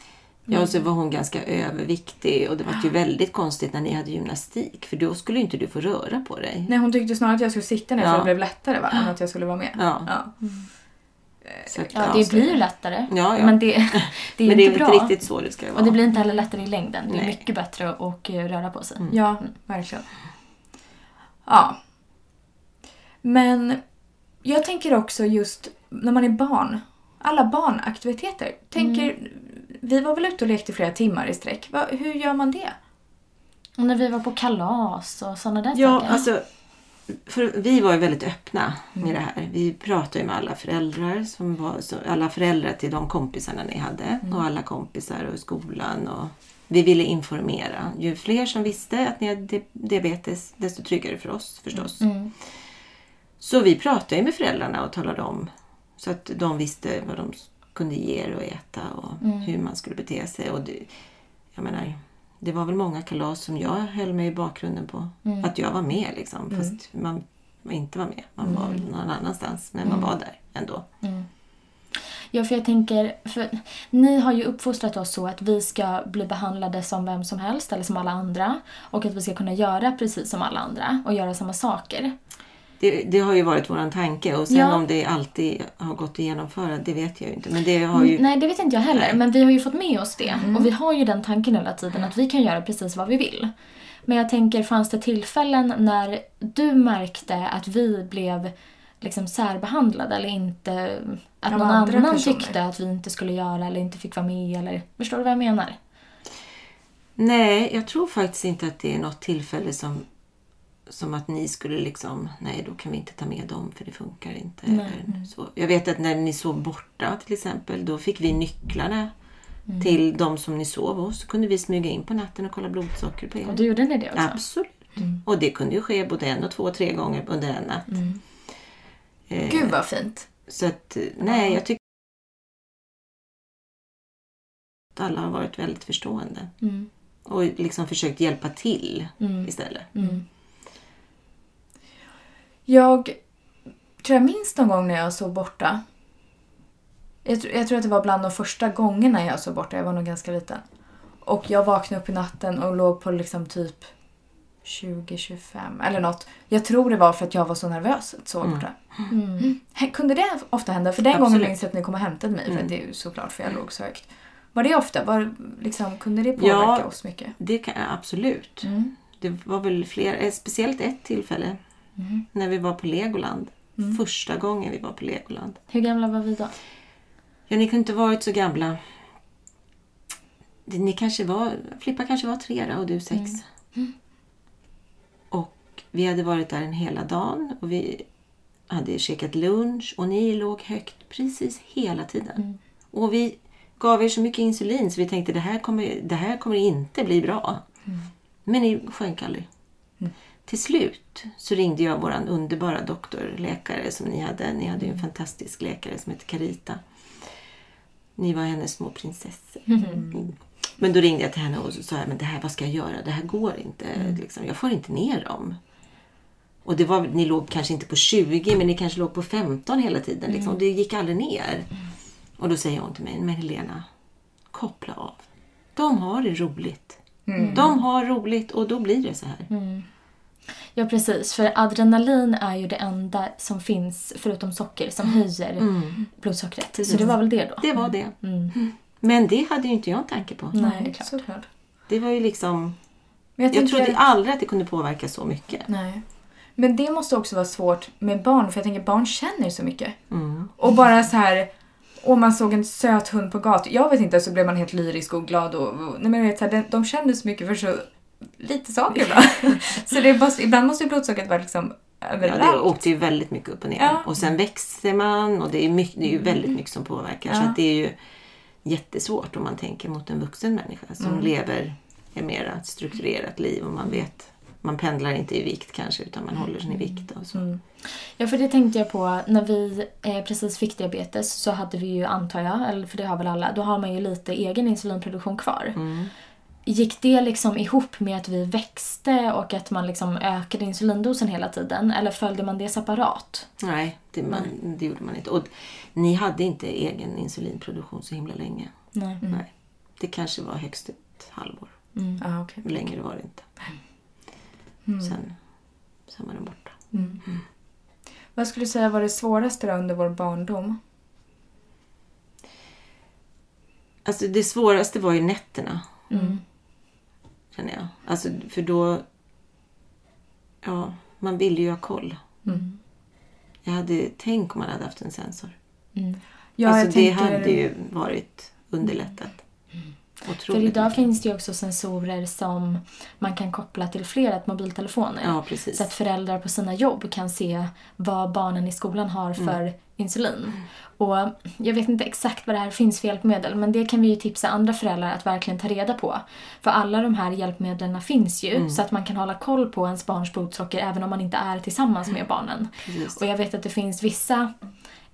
Ja, och så var hon ganska överviktig och det var ju väldigt konstigt när ni hade gymnastik för då skulle inte du få röra på dig. Nej hon tyckte snarare att jag skulle sitta ner Ja. att det blev lättare va? än att jag skulle vara med. Ja. Ja. Så Ja, det så- blir ju lättare. Ja, ja. Men det, det är Men det är inte inte bra. riktigt så det ska vara. Och det blir inte heller lättare i längden. Det är Nej. mycket bättre att röra på sig. Ja, verkligen. Ja. Men jag tänker också just när man är barn. Alla barnaktiviteter. Tänker, Vi var väl ute och lekte flera timmar i sträck. Va, hur gör man det? Och när vi var på kalas och sådana där Ja, saker. alltså, för vi var ju väldigt öppna med det här. Vi pratade ju med alla föräldrar, som var, så, alla föräldrar till de kompisarna ni hade och alla kompisar och skolan. Och vi ville informera. Ju fler som visste att ni hade di- diabetes, desto tryggare för oss förstås. Mm. Så vi pratade ju med föräldrarna och talade om så att de visste vad de kunde ge er att äta och hur man skulle bete sig. Och det, jag menar, det var väl många kalas som jag höll mig i bakgrunden på. Att jag var med liksom. Fast man inte var med. Man var väl någon annanstans. Men man var där ändå. Ja, för jag tänker, för ni har ju uppfostrat oss så att vi ska bli behandlade som vem som helst eller som alla andra. Och att vi ska kunna göra precis som alla andra och göra samma saker. Det, det har ju varit våran tanke. Och sen Ja. om det alltid har gått att genomföra, det vet jag ju inte. Men det har ju... Nej, det vet inte jag heller. Nej. Men vi har ju fått med oss det. Och vi har ju den tanken hela tiden att vi kan göra precis vad vi vill. Men jag tänker, fanns det tillfällen när du märkte att vi blev liksom särbehandlade eller inte... Att Av någon annan personer. tyckte att vi inte skulle göra eller inte fick vara med eller... Förstår du vad jag menar? Nej, jag tror faktiskt inte att det är något tillfälle som, som att ni skulle liksom, nej då kan vi inte ta med dem för det funkar inte. Eller så. Jag vet att när ni sov borta till exempel, då fick vi nycklarna till de som ni sov hos. Så kunde vi smyga in på natten och kolla blodsocker på er. Och då gjorde ni det också? Absolut. Och det kunde ju ske både en och två, tre gånger under en natt. Eh, Gud vad fint. Så att, nej, jag tycker att alla har varit väldigt förstående. Mm. Och liksom försökt hjälpa till Mm. istället. Mm. Jag tror jag minns någon gång när jag sov borta. Jag, jag tror att det var bland de första gångerna jag sov borta. Jag var nog ganska liten. Och jag vaknade upp i natten och låg på liksom typ 20-25 eller något. Jag tror det var för att jag var så nervös att sova borta. Mm. H- Kunde det ofta hända? För den Absolut. gången minns jag att ni kom och hämtade mig. För Mm. att det är ju såklart för jag låg så högt. Var det ofta? Var, liksom, kunde det påverka Ja. oss mycket? Det kan absolut. Mm. Det var väl fler, eh, speciellt ett tillfälle Mm. när vi var på Legoland. Första gången vi var på Legoland. Hur gamla var vi då? Ja, ni kunde inte varit så gamla. Ni kanske var, Flippa kanske var tre då och du sex. Och vi hade varit där en hela dagen och vi hade käkat lunch och ni låg högt precis hela tiden. Och vi gav er så mycket insulin så vi tänkte det här kommer, det här kommer inte bli bra. Men ni sjönk aldrig. Till slut så ringde jag vår underbara doktor, läkare som ni hade. Ni hade ju en fantastisk läkare som hette Carita. Ni var hennes små prinsessor. Mm. Men då ringde jag till henne och sa men det här, vad ska jag göra? Det här går inte. Liksom, jag får inte ner dem. Och det var, ni låg kanske inte på 20, men ni kanske låg på 15 hela tiden. Liksom. Det gick aldrig ner. Och då säger hon till mig, men Helena, koppla av. De har det roligt. De har roligt och då blir det så här. Ja, precis. För adrenalin är ju det enda som finns, förutom socker, som höjer blodsockret. Så det var väl det då? Det var det. Men det hade ju inte jag en tanke på. Nej, det är klart. såklart. Det var ju liksom... Men jag, Jag trodde aldrig att det kunde påverka så mycket. Nej. Men det måste också vara svårt med barn, för jag tänker barn känner så mycket. Mm. Och bara så här, och man såg en söt hund på gatan. Jag vet inte, så blev man helt lyrisk och glad. Och, och, nej, men jag vet, så här, de, de kände så mycket för så lite saker ibland. så det bara, ibland måste ju blodsockret vara liksom Ja, överallt. det åkte ju väldigt mycket upp och ner. Ja. Och sen växer man och det är, mycket, det är ju väldigt mycket som påverkar. Så Ja. att det är ju jättesvårt om man tänker mot en vuxen människa som lever ett mer strukturerat liv och man vet man pendlar inte i vikt kanske utan man håller sin vikt och så. Ja, för det tänkte jag på när vi eh, precis fick diabetes så hade vi ju, antar jag, eller för det har väl alla, då har man ju lite egen insulinproduktion kvar. Gick det liksom ihop med att vi växte och att man liksom ökade insulindosen hela tiden? Eller följde man det separat? Nej, det, man, det gjorde man inte. Och ni hade inte egen insulinproduktion så himla länge. Nej. Nej. Det kanske var högst ett halvår. Ja, okej. Längre var det inte. Sen, sen var den borta. Vad skulle du säga var det svåraste då under vår barndom? Alltså det svåraste var ju nätterna. Mm. Känner jag. Alltså för då... Ja, man ville ju ha koll. Mm. Jag hade... Tänk om man hade haft en sensor. Ja, alltså det tänker- hade ju varit underlättat. Otroligt För idag mycket. finns det ju också sensorer som man kan koppla till flera mobiltelefoner. Ja, precis. Så att föräldrar på sina jobb kan se vad barnen i skolan har för Mm. insulin. Och jag vet inte exakt vad det här finns för hjälpmedel men det kan vi ju tipsa andra föräldrar att verkligen ta reda på. För alla de här hjälpmedlen finns ju Mm. så att man kan hålla koll på ens barns blodsocker även om man inte är tillsammans med barnen. Mm. Precis. Och jag vet att det finns vissa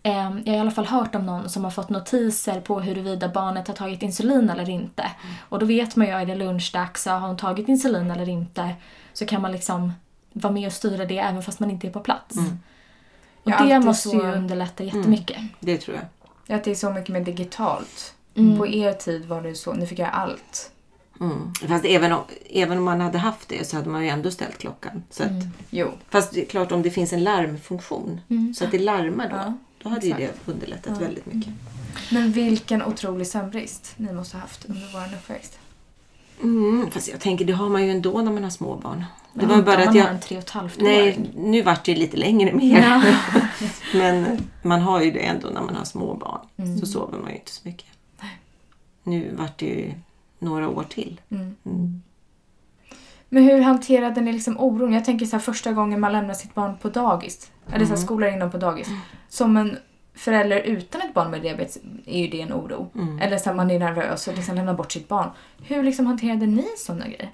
jag har i alla fall hört om någon som har fått notiser på huruvida barnet har tagit insulin eller inte. Mm. Och då vet man ju, är det lunchdags, har hon tagit insulin eller inte? Så kan man liksom vara med och styra det även fast man inte är på plats. Och Jag har det måste så- ju underlätta jättemycket. Det tror jag. Att det är så mycket mer digitalt. Mm. På er tid var det så, nu fick jag allt. Mm. Fast även om, även om man hade haft det så hade man ju ändå ställt klockan. Så att, Jo. Fast det är klart om det finns en larmfunktion så att det larmar då. Ja, då hade ju det underlättat väldigt mycket. Men vilken otrolig sömnbrist ni måste ha haft under vår uppväxt. Mm, fast jag tänker det har man ju ändå när man har små barn. Det Ja, var bara att jag... tre och ett halvt Nej, år. nu vart det lite längre mer. Ja. Men man har ju det ändå när man har små barn. Mm. Så sover man ju inte så mycket. Nu vart det ju några år till. Mm. Men hur hanterade ni liksom oron? Jag tänker så här första gången man lämnar sitt barn på dagis. Eller så här skolar in dem på dagis. Som en förälder utan ett barn med diabetes är ju det en oro. Eller så här, man är nervös och liksom lämnar bort sitt barn. Hur liksom hanterade ni sådana grejer?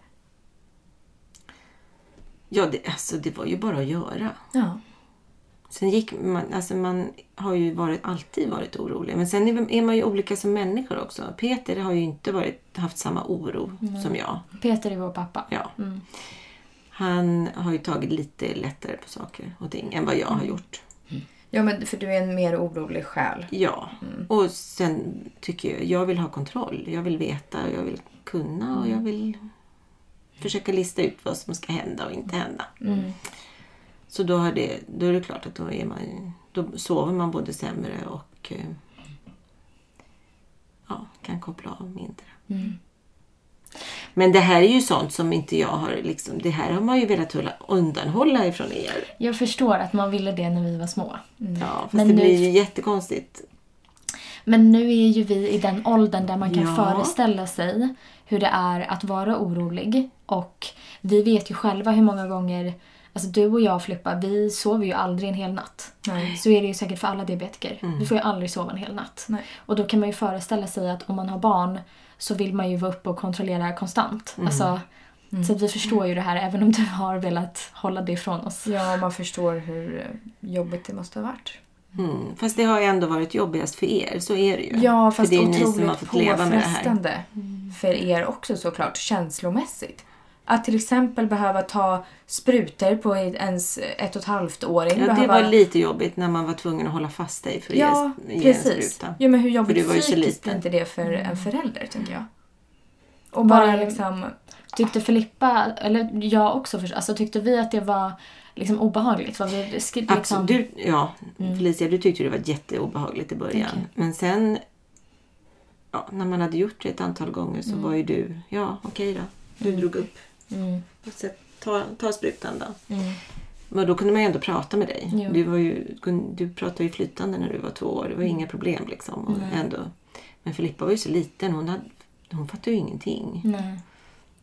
Ja, det, alltså, det var ju bara att göra. Ja. Sen gick man, alltså man har ju varit, alltid varit orolig. Men sen är, man ju olika som människor också. Peter har ju inte varit, haft samma oro som jag. Peter är vår pappa. Ja. Han har ju tagit lite lättare på saker och ting än vad jag har gjort. Ja, men för du är en mer orolig själ. Ja, och sen tycker jag, jag vill ha kontroll. Jag vill veta, jag vill kunna och jag vill försöka lista ut vad som ska hända och inte hända. Så då, har det, då är det klart att då, är man, då sover man både sämre och eh, ja, kan koppla av mindre. Men det här är ju sånt som inte jag har liksom, det här har man ju velat hålla, undanhålla ifrån er. Jag förstår att man ville det när vi var små. Ja, fast Men det nu- blir ju jättekonstigt. Men nu är ju vi i den åldern där man kan Ja. föreställa sig hur det är att vara orolig. Och vi vet ju själva hur många gånger, alltså du och jag Filippa, vi sover ju aldrig en hel natt. Nej. Så är det ju säkert för alla diabetiker. Vi får ju aldrig sova en hel natt. Nej. Och då kan man ju föreställa sig att om man har barn så vill man ju vara uppe och kontrollera konstant. Alltså, Så att vi förstår ju det här även om du har velat hålla det ifrån oss. Ja, man förstår hur eh, jobbigt det måste ha varit. Mm. Fast det har ju ändå varit jobbigast för er, så är det ju. Ja, för fast det är ni som otroligt har fått leva med det här. påfrestande för er också såklart, känslomässigt. Att till exempel behöva ta sprutor på ens ett och ett halvt åring. Ja, det behöva... var lite jobbigt när man var tvungen att hålla fast dig för att Ja, ge, ge en precis. spruta. Ja, men hur För jobbigt du var ju så liten. är inte det för en förälder, tänker jag. Och bara det- liksom... Tyckte Filippa, eller jag också först, alltså tyckte vi att det var liksom obehagligt? Var vi, liksom, Absolut. Du, ja, Felicia, du tyckte det var jätteobehagligt i början. Okej. Men sen, ja, när man hade gjort det ett antal gånger så var ju du, ja okej då. Du drog upp. Mm. Så, ta, ta sprutan då. Mm. Men då kunde man ju ändå prata med dig. Jo. Du, var ju, du pratade ju flytande när du var två år. Det var Mm. inga problem liksom. Och ändå. Men Filippa var ju så liten. Hon, hade, hon fattade ju ingenting. Nej.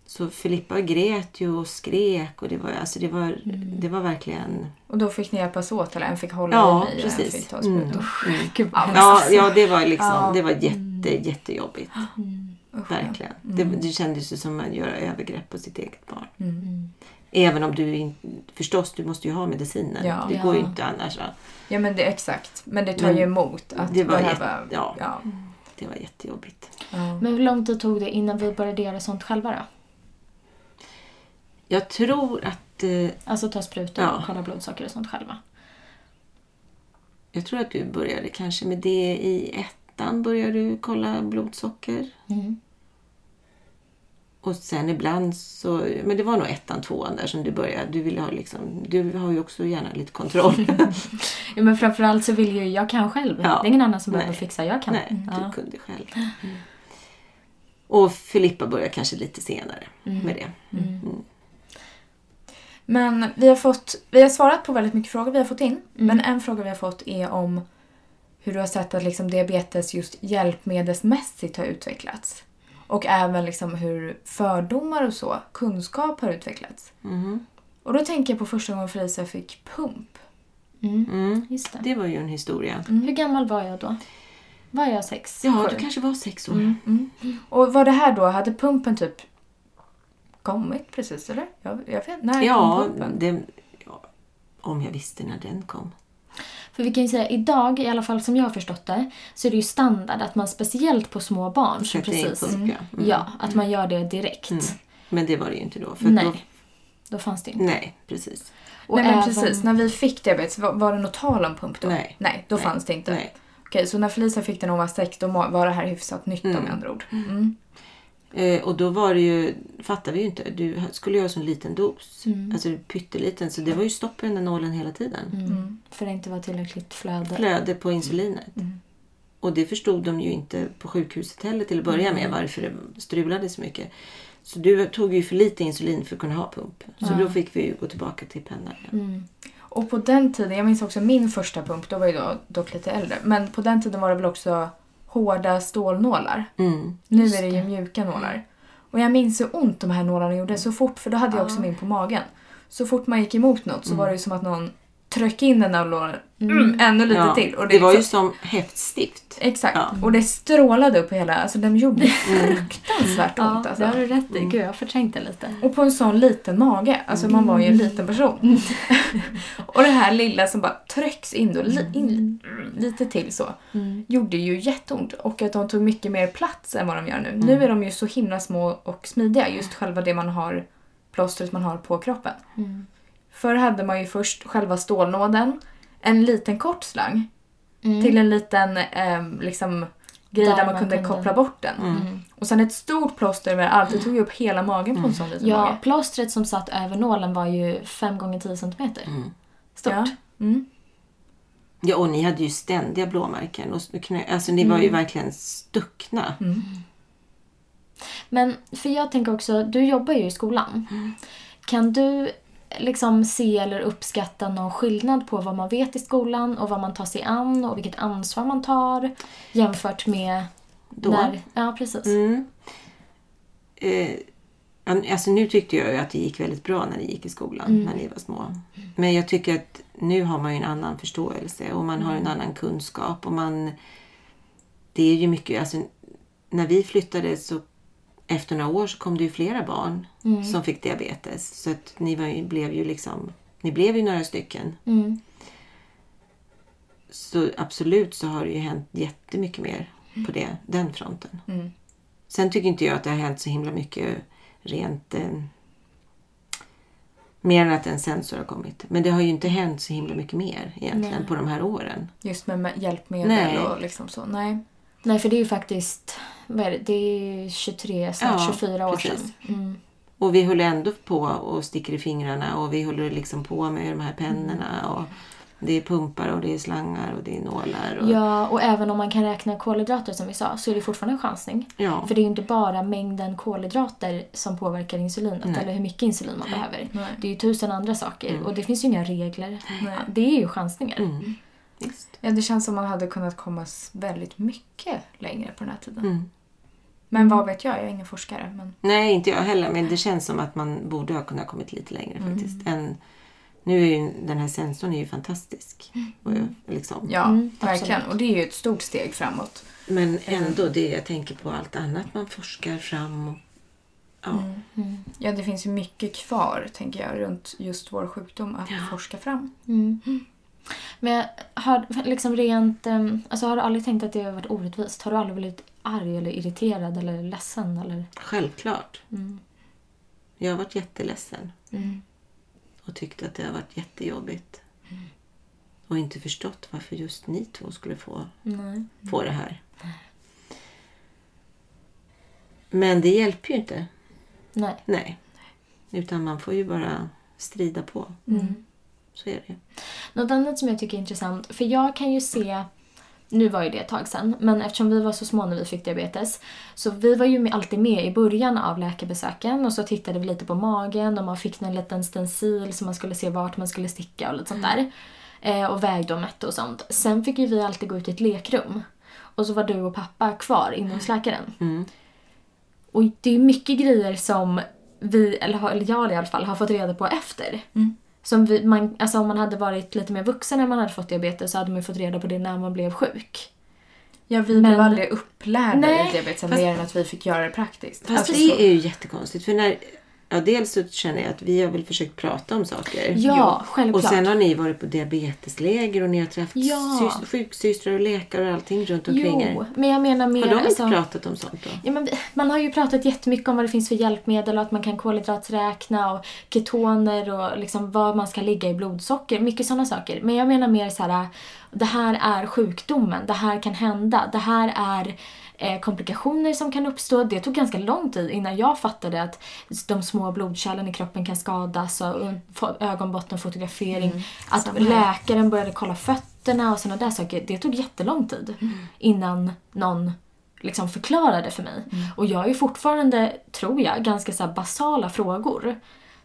Så Filippa grät ju och skrek. Och det var, alltså det var, Mm. det var verkligen... Och då fick ni hjälpas åt eller en fick hålla Ja, i mig och en precis. fick ta Mm. sprutor. Mm. Hemskt. Ja, ja, det var liksom, Ja. det var jätte, jättejobbigt. Usch, ja. Verkligen. Det, det kändes ju som att göra övergrepp på sitt eget barn. Mm. Även om du in, förstås, du måste ju ha medicinen. Ja. det går ju inte annars. Va? Ja men det är exakt. Men det tar Men ju emot att det var behöva... jätte- ja. ja. Det var jättejobbigt. Ja. Men hur lång tid tog det innan vi började göra sånt själva då? Jag tror att, eh, Alltså ta sprutor Ja. och kolla blodsocker och sånt själva. jag tror att du började kanske med det i ettan. Började du kolla blodsocker. Mm. Och sen ibland så, men det var nog ettan, tvåan där som du började. Du ville ha liksom, du har ju också gärna lite kontroll. Ja, men framförallt så vill ju jag kan själv. Ja. Det är ingen annan som behöver fixa, jag kan. Nej, Ja. du kunde själv. Mm. Och Filippa började kanske lite senare med det. Mm. Men vi har, fått, vi har svarat på väldigt mycket frågor vi har fått in. Men en fråga vi har fått är om hur du har sett att liksom diabetes just hjälpmedelsmässigt har utvecklats. Och även liksom hur fördomar och så, kunskap har utvecklats. Mhm. Och då tänker jag på första gången Felicia fick pump. Mm. Mm. Just det. Det var ju en historia. Hur gammal var jag då? Var jag sex? Ja, Sju. du kanske var sex år. Mm. Och var det här då, hade pumpen typ kommit precis eller? Jag, jag vet, när Ja, kom pumpen? det, ja, om jag visste när den kom. För vi kan ju säga idag, i alla fall som jag har förstått det, så är det ju standard att man speciellt på små barn in precis... ja. Mm. Ja, att man gör det direkt. Mm. Men det var det ju inte då. För Nej. Då, Då fanns det inte. nej, precis. Och Nej men även- precis, när vi fick diabetes, var, var det något tal om pump då? Nej. Nej, då Nej. fanns det inte. Nej. Okej, så när Felicia fick den när hon var sex, då var det här hyfsat nytt Mm. med andra ord. Mm. Eh, och då var det ju, fattade vi ju inte, du skulle göra så en liten dos. Mm. Alltså pytteliten. Så det var ju stopp i den där nålen hela tiden. Mm. För det inte var tillräckligt flöde. Flöde på insulinet. Mm. Och det förstod de ju inte på sjukhuset heller till att börja med varför det strulade så mycket. Så du tog ju för lite insulin för att kunna ha pump. Så då fick vi ju gå tillbaka till pennan. Ja. Mm. Och på den tiden, jag minns också min första pump, då var jag dock lite äldre. Men på den tiden var det väl också hårda stålnålar. Mm. Nu är det ju mjuka nålar. Och jag minns hur ont de här nålarna gjorde så fort, för då hade jag också min på magen. Så fort man gick emot något så var det ju som att någon tryckte in den där nålen mm, ännu lite Ja, till. Och det var ju liksom- som häftstift. Exakt. Ja. Och det strålade upp hela... Alltså de gjorde fruktansvärt Ja, ont. det Alltså. har du rätt i. Gud, jag förträngde lite. Och på en sån liten mage. Alltså man var ju en liten person. och det här lilla som bara trycks in, då, li, in lite till så. Gjorde ju jätteont. Och att de tog mycket mer plats än vad de gör nu. Nu är de ju så himla små och smidiga. Just själva det man har, plåstret man har på kroppen. Mm. Förr hade man ju först själva stålnåden, en liten kort slang Mm. till en liten ehm, liksom, grej där, Där man, man kunde kunde- koppla bort den. Mm. Och sen ett stort plåster över allt. Det tog ju upp hela magen på en sån liten Ja, mage. plåstret som satt över nålen var ju 5 gånger 10 centimeter. Mm. Stort. Ja. Mm. Ja, och ni hade ju ständiga blåmärken. Och knä, alltså ni var ju verkligen stuckna. Men för jag tänker också, du jobbar ju i skolan. Kan du liksom se eller uppskatta någon skillnad på vad man vet i skolan och vad man tar sig an och vilket ansvar man tar jämfört med Då? när... Ja, precis. Mm. Eh, alltså nu tyckte jag ju att det gick väldigt bra när ni gick i skolan, när ni var små. Men jag tycker att nu har man ju en annan förståelse och man har en annan kunskap. och man Det är ju mycket, alltså när vi flyttade så efter några år så kom det ju flera barn som fick diabetes. Så att ni var, blev ju liksom, ni blev ju några stycken. Mm. Så absolut så har det ju hänt jättemycket mer på det, den fronten. Mm. Sen tycker inte jag att det har hänt så himla mycket rent... Eh, mer än att en sensor har kommit. Men det har ju inte hänt så himla mycket mer egentligen Nej. på de här åren. Just med med hjälpmedel Nej. och liksom så. Nej. Nej, för det är ju faktiskt... Vad är det? Det är 23, snart Ja, 24 år precis. sedan. Mm. Och vi håller ändå på och sticker i fingrarna och vi håller liksom på med de här pennorna. Och, Det är pumpar och det är slangar och det är nålar. Och, Ja, och även om man kan räkna kolhydrater som vi sa så är det fortfarande en chansning. Ja. För det är ju inte bara mängden kolhydrater som påverkar insulinet Nej. eller hur mycket insulin man behöver. Nej. Det är ju tusen andra saker Mm. och det finns ju inga regler. Nej. Det är ju chansningar. Mm. Visst. Ja, det känns som man hade kunnat komma väldigt mycket längre på den här tiden. Mm. Men vad vet jag, jag är ingen forskare. Men... Nej, inte jag heller. Men det känns som att man borde ha kunnat kommit lite längre faktiskt. Än, nu är ju den här sensorn är ju fantastisk. Och, liksom. Ja, Mm, verkligen. Och det är ju ett stort steg framåt. Men ändå det jag tänker på allt annat man forskar fram. Och, ja. Ja, det finns ju mycket kvar, tänker jag, runt just vår sjukdom att forska fram. Mm. Men har, liksom rent, em, alltså har du aldrig tänkt att det har varit orättvist? Har du aldrig blivit arg eller irriterad eller ledsen? Eller? Självklart. Mm. Jag har varit jätteledsen. Mm. Och tyckt att det har varit jättejobbigt. Och inte förstått varför just ni två skulle få, Nej. få det här. Men det hjälper ju inte. Nej. Nej. Utan man får ju bara strida på. Mm. Så är det. Något annat som jag tycker är intressant, för jag kan ju se nu var ju det ett tag sedan, men eftersom vi var så små när vi fick diabetes så vi var ju alltid med i början av läkarbesöken och så tittade vi lite på magen och man fick en liten stencil så man skulle se vart man skulle sticka och lite sånt där. Eh, och vägde och mätte och sånt. Sen fick ju vi alltid gå ut i ett lekrum. Och så var du och pappa kvar inne hos läkaren. Mm. Och det är mycket grejer som vi, eller jag i alla fall, har fått reda på efter. Som vi, man, alltså om man hade varit lite mer vuxen när man hade fått diabetes så hade man ju fått reda på det när man blev sjuk. Ja, vi Men- blev aldrig upplärda Nej, i diabetes mer än att vi fick göra det praktiskt. Fast Alltså, det är ju jättekonstigt. För när, ja, dels så känner jag att vi har väl försökt prata om saker. Ja, självklart. Och sen har ni varit på diabetesläger och ni har träffat Ja. sys- sjuksystrar och läkare och allting runt omkring er. Jo, men jag menar mer... Har de inte alltså, pratat om sånt då? Ja, men man har ju pratat jättemycket om vad det finns för hjälpmedel och att man kan kolhydratsräkna och ketoner och liksom vad man ska ligga i blodsocker. Mycket sådana saker. Men jag menar mer så här, det här är sjukdomen, det här kan hända, det här är eh, komplikationer som kan uppstå. Det tog ganska lång tid innan jag fattade att de små blodkärlen i kroppen kan skadas och ögonbottenfotografering. att samma här. läkaren började kolla fötterna och sådana där saker. Det tog jättelång tid innan någon liksom förklarade för mig. Och jag är fortfarande, tror jag, ganska så basala frågor.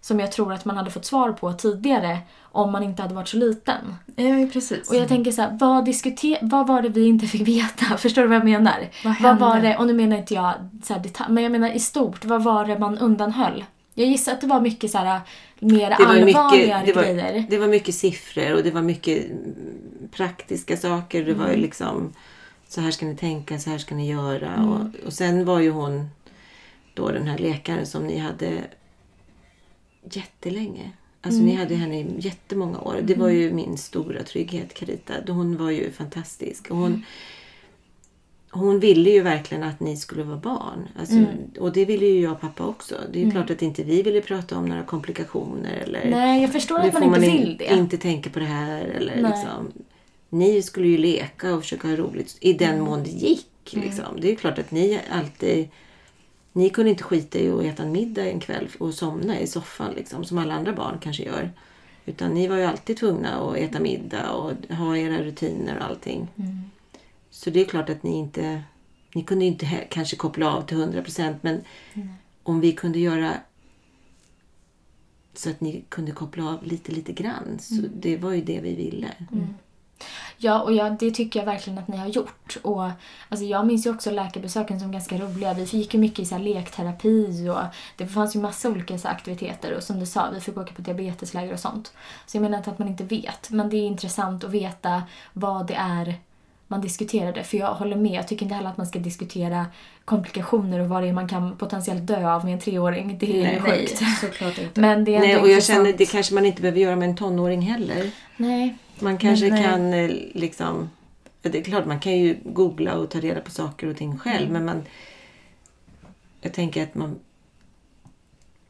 Som jag tror att man hade fått svar på tidigare om man inte hade varit så liten. Ja, precis. Och jag tänker så här, vad, diskuter- vad var det vi inte fick veta? Förstår du vad jag menar? Vad vad var det, och nu menar inte jag så här detalj, men jag menar i stort, vad var det man undanhöll? Jag gissar att det var mycket så här mer Det var, allvarligare mycket, det, grejer. det var mycket siffror och det var mycket mm, praktiska saker. Det Mm. var ju liksom så här ska ni tänka, så här ska ni göra. Mm. Och, och sen var ju hon då den här läkaren som ni hade jättelänge. Alltså Mm. ni hade henne i jättemånga år. Det var ju min stora trygghet, Carita. Hon var ju fantastisk. Och hon, Mm. hon ville ju verkligen att ni skulle vara barn. Alltså, Mm. Och det ville ju jag och pappa också. Det är ju klart att inte vi ville prata om några komplikationer. Eller, Nej, jag förstår att man inte in- vill det. inte tänka på det här. Eller Nej. liksom, ni skulle ju leka och försöka ha roligt i den mån det gick. Liksom. Det är ju klart att ni alltid... Ni kunde inte skita i att äta en middag en kväll och somna i soffan liksom, som alla andra barn kanske gör. Utan ni var ju alltid tvungna att äta middag och ha era rutiner och allting. Så det är klart att ni inte... Ni kunde ju inte kanske koppla av till 100 procent men om vi kunde göra så att ni kunde koppla av lite, lite grann. Så det var ju det vi ville. Ja, och ja, det tycker jag verkligen att ni har gjort. Och, alltså, jag minns ju också läkarbesöken som ganska roliga. Vi gick ju mycket i så här, lekterapi och det fanns ju massa olika så här, aktiviteter. Och som du sa, vi fick åka på diabetesläger och sånt. Så jag menar inte att man inte vet, men det är intressant att veta vad det är man diskuterade. För jag håller med, jag tycker inte heller att man ska diskutera komplikationer och vad det är man kan potentiellt dö av med en treåring. Det är Nej, ju nej. sjukt. såklart inte. Men det är Nej, och jag intressant. känner det kanske man inte behöver göra med en tonåring heller. Nej. Man kanske Men, eh, kan eh, liksom... Det är klart, man kan ju googla och ta reda på saker och ting själv. Men man... Jag tänker att man...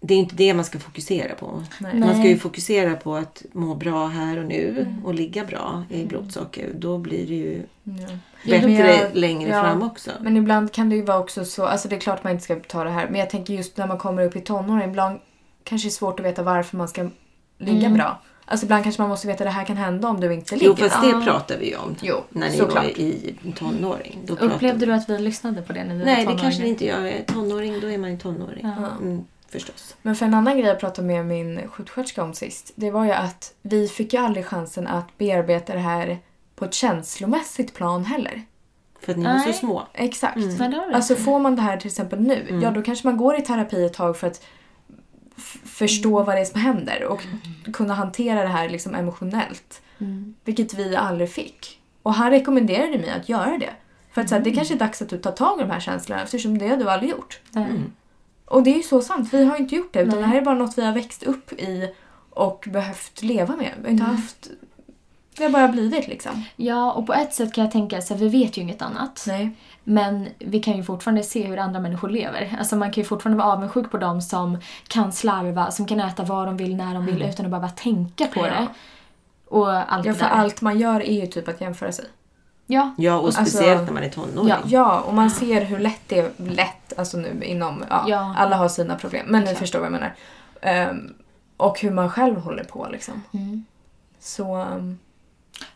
Det är inte det man ska fokusera på. Nej. Man ska ju fokusera på att må bra här och nu och ligga bra i blodsocker. Då blir det ju Ja. bättre jag- längre ja, fram också. Men ibland kan det ju vara också så, alltså det är klart man inte ska ta det här, men jag tänker just när man kommer upp i tonåren, ibland kanske det är svårt att veta varför man ska ligga Mm. bra. Alltså ibland kanske man måste veta att det här kan hända om du inte ligger. Jo, fast det pratar vi ju om. Jo, när ni såklart. var i tonåring. Då Upplevde vi- du att vi lyssnade på det när vi Nej, var det tonåringar? kanske ni inte gör. Tonåring, då är man ju tonåring. Mm, förstås. Men för en annan grej jag pratade med min sjuksköterska om sist. Det var ju att vi fick ju aldrig chansen att bearbeta det här på ett känslomässigt plan heller. För att ni var så Nej. små. Exakt. Det du Alltså får man det här till exempel nu, ja då kanske man går i terapi ett tag för att förstå vad det är som händer och kunna hantera det här liksom emotionellt. Vilket vi aldrig fick. Och han rekommenderade mig att göra det. För att så här, det kanske är dags att du tar tag i de här känslorna eftersom det har du aldrig gjort. Nej. Och det är ju så sant, vi har inte gjort det utan Nej. det här är bara något vi har växt upp i och behövt leva med. Vi har inte haft... Det har bara blivit liksom. Ja, och på ett sätt kan jag tänka att vi vet ju inget annat. Nej. Men vi kan ju fortfarande se hur andra människor lever. Alltså man kan ju fortfarande vara avundsjuk på dem som kan slarva, som kan äta vad de vill, när de vill utan att behöva tänka på Ja. det. Och allt Ja, det för där. allt man gör är ju typ att jämföra sig. Ja. Ja, och Alltså- speciellt när man är tonåring. Ja. Ja, och man ser hur lätt det är lätt, alltså nu inom, ja, Ja. alla har sina problem, men ni Exakt. förstår vad jag menar. Ehm, och hur man själv håller på liksom. Mm. Så, um,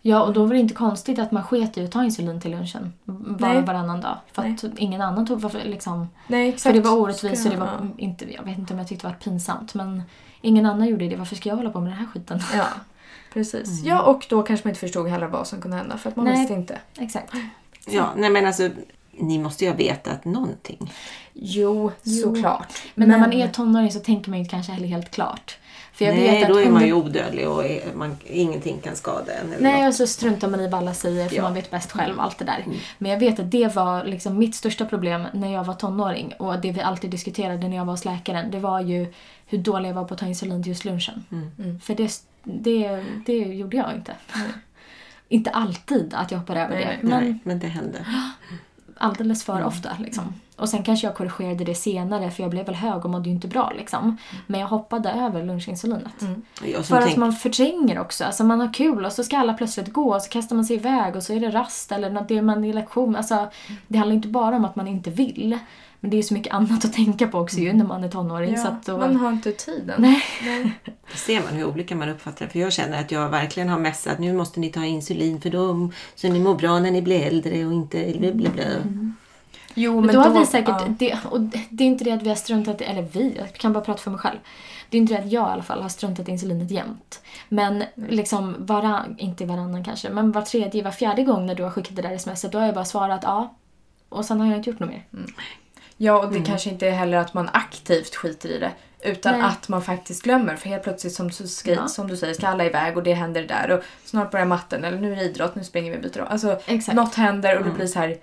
Ja, och då var det inte konstigt att man sket i att ta insulin till lunchen var Nej. och varannan dag. För att ingen annan tog varför, liksom, nej exakt. För det var orättvist och det var inte, jag vet inte om jag tyckte det var pinsamt men ingen annan gjorde det. Varför ska jag hålla på med den här skiten? Ja, precis. Ja, och då kanske man inte förstod heller vad som kunde hända för att man Nej. visste inte. Exakt. Ja, nej men alltså, ni måste ju ha vetat någonting. Jo, såklart. Men, när man är tonåring så tänker man ju kanske heller helt klart. För jag nej, vet att då är man ju odödlig och är, man, ingenting kan skada en. Eller Nej, något. och så struntar man i vad alla säger för Ja. man vet bäst själv allt det där. Men jag vet att det var liksom mitt största problem när jag var tonåring och det vi alltid diskuterade när jag var hos läkaren det var ju hur dålig jag var på att ta insulin till just lunchen. För det, det, det gjorde jag inte. inte alltid att jag hoppade över Nej, det. Men Nej, men det hände. alldeles för ofta. Liksom. Och sen kanske jag korrigerade det senare för jag blev väl hög och mådde ju inte bra. Liksom. Men jag hoppade över lunchinsulinet. Som För att tänk, man förtränger också. Alltså man har kul och så ska alla plötsligt gå och så kastar man sig iväg och så är det rast eller något, det är man i lektion. Alltså, det handlar inte bara om att man inte vill. Men det är så mycket annat att tänka på också ju när man är tonåring. så Ja, att då, Man har inte tiden. Nej. ser man hur olika man uppfattar det. För jag känner att jag verkligen har messat. Nu måste ni ta insulin för dem. Så ni mår bra när ni blir äldre och inte bla bla bla. Jo, Men, då har vi säkert, ja. det, och det är inte det att vi har struntat i, eller vi, jag kan bara prata för mig själv. Det är inte det att jag i alla fall har struntat i insulinet jämt. Men liksom varann, inte varannan kanske, men var tredje, var fjärde gång när du har skickat det där smset, då har jag bara svarat ja. Och sen har jag inte gjort något mer. Ja, och det kanske inte är heller att man aktivt skiter i det. Utan Nej. att man faktiskt glömmer. För helt plötsligt som du, ska, Ja. som du säger ska alla iväg och det händer där. Och snart börjar matten. Eller nu är det idrott, nu springer vi och byter om. Alltså Exakt. något händer och det blir så här.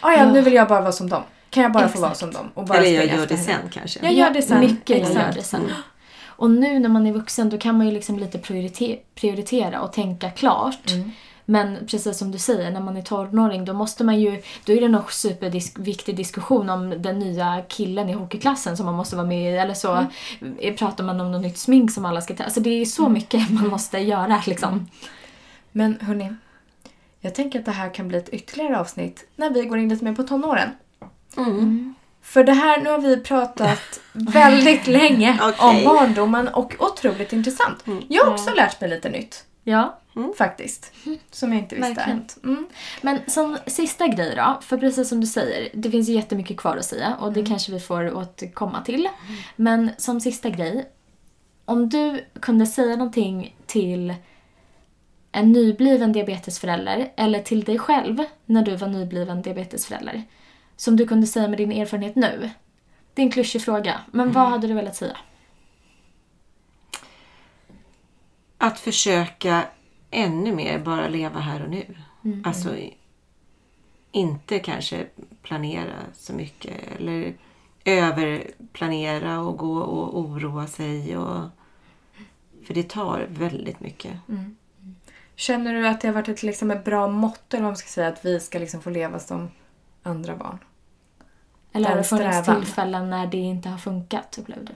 "Ah, ja, Ja. nu vill jag bara vara som dem. Kan jag bara få Exakt. vara som dem? Och bara Eller jag gör det henne?" sen kanske. Jag gör det sen. Mycket jag gör det sen. Och nu när man är vuxen då kan man ju liksom lite priorite- prioritera och tänka klart. Men precis som du säger, när man är tonåring då måste man ju, då är det nog superviktig diskussion om den nya killen i hockeyklassen som man måste vara med i. Eller så eh, pratar man om något nytt smink som alla ska ta. Alltså det är så mycket man måste göra liksom. Men hörni. Jag tänker att det här kan bli ett ytterligare avsnitt när vi går in lite mer på tonåren. Mm. För det här, nu har vi pratat väldigt länge Okej. om barndomen och otroligt intressant. Jag har också lärt mig lite nytt. Ja. Faktiskt. Som jag inte visste Verkligen. Mm. Men som sista grej då, för precis som du säger, det finns ju jättemycket kvar att säga och det kanske vi får återkomma till. Men som sista grej, om du kunde säga någonting till en nybliven diabetesförälder eller till dig själv när du var nybliven diabetesförälder, som du kunde säga med din erfarenhet nu. Det är en klyschig fråga, men vad hade du velat säga? Att försöka ännu mer bara leva här och nu. Alltså i- inte kanske planera så mycket eller överplanera och gå och oroa sig. Och, för det tar väldigt mycket. Känner du att det har varit ett, liksom, ett bra mått eller vad man ska säga, att vi ska liksom få leva som andra barn? Eller har det funnits strävan. tillfällen när det inte har funkat, upplevde du?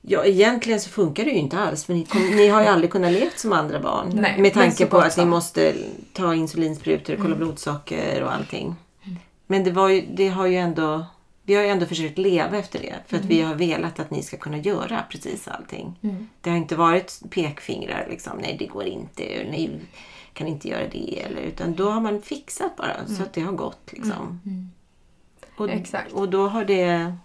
Ja, egentligen så funkar det ju inte alls. För ni, kom, ni har ju aldrig kunnat leva som andra barn. Nej, men med tanke på att ni måste ta insulinsprutor, kolla blodsocker och allting. Men det, var ju, det har ju ändå vi har ju ändå försökt leva efter det. För att vi har velat att ni ska kunna göra precis allting. Det har inte varit pekfingrar liksom. Nej, det går inte. Nej, kan inte göra det. Eller, utan då har man fixat bara så att det har gått liksom. Och, Exakt. och då har det...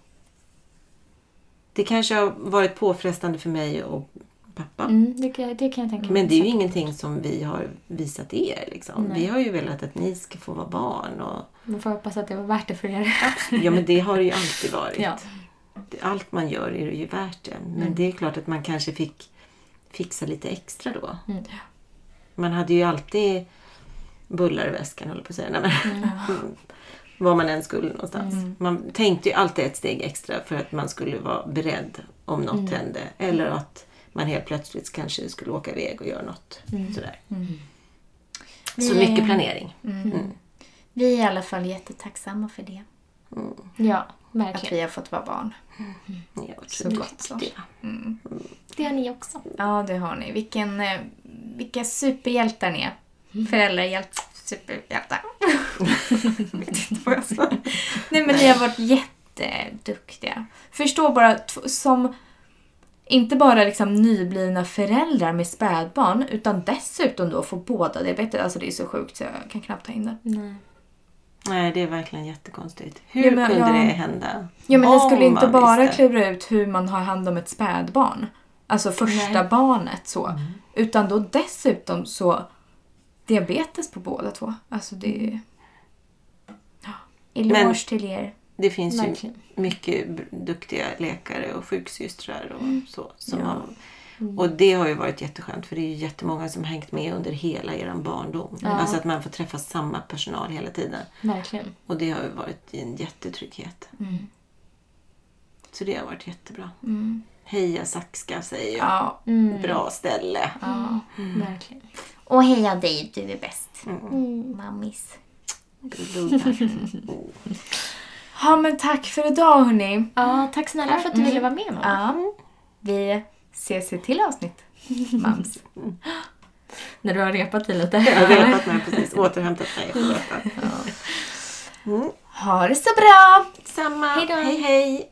Det kanske har varit påfrestande för mig och pappa. Mm, det, kan, det kan jag tänka mig. Men det är ju säkert. ingenting som vi har visat er. Liksom. Vi har ju velat att ni ska få vara barn. Och, Man får hoppas att det var värt det för er. ja, men det har det ju alltid varit. Ja. Allt man gör är ju värt det. Men Mm. det är klart att man kanske fick fixa lite extra då. Mm. Man hade ju alltid bullar i väskan, håller på att säga. Nej, men, mm. Var man än skulle någonstans. Mm. Man tänkte ju alltid ett steg extra för att man skulle vara beredd om något Mm. hände. Eller att man helt plötsligt kanske skulle åka iväg och göra något. Mm. Sådär. Vi Så mycket planering. Vi är i alla fall jättetacksamma för det. Ja, Att verkligen. vi har fått vara barn. Varit Så gott så. Det har ni också. Ja, det har ni. Vilken, eh, vilka superhjältar ni är. Föräldrahjält, superhjältar. Jag vet inte vad jag ska. Nej, men ni har varit jätteduktiga. Förstå bara, som inte bara liksom nyblivna föräldrar med spädbarn, utan dessutom då få båda diabetes. Alltså det är så sjukt så jag kan knappt ta in det. Nej. Nej, det är verkligen jättekonstigt. Hur Ja, men- kunde ja. det hända? Ja, men ni Om skulle inte bara visste. klura ut hur man har hand om ett spädbarn. Alltså första Nej. barnet så. Utan då dessutom så diabetes på båda två. Alltså det är... Eloge Men- till er. Det finns Verkligen. ju mycket duktiga läkare och sjuksystrar och så. Som Ja. har, och det har ju varit jätteskönt för det är ju jättemånga som har hängt med under hela er barndom. Ja. Alltså att man får träffa samma personal hela tiden. Verkligen. Och det har ju varit en jättetrygghet. Mm. Så det har varit jättebra. Mm. Heja Saxka säger jag. Ja. Mm. Bra ställe. Ja, verkligen. Och heja dig, du är bäst. Mm. Mammis. Gullar. ja, men tack för idag hörni. Ja, tack snälla för att du ville vara med mamma. Ja. Vi ses i ett till avsnitt. Mams. När du har repat dig lite. Jag har repat mig precis. Återhämtat mig. Förlåt. Ha det så bra! Samma. Hej då. hej. hej.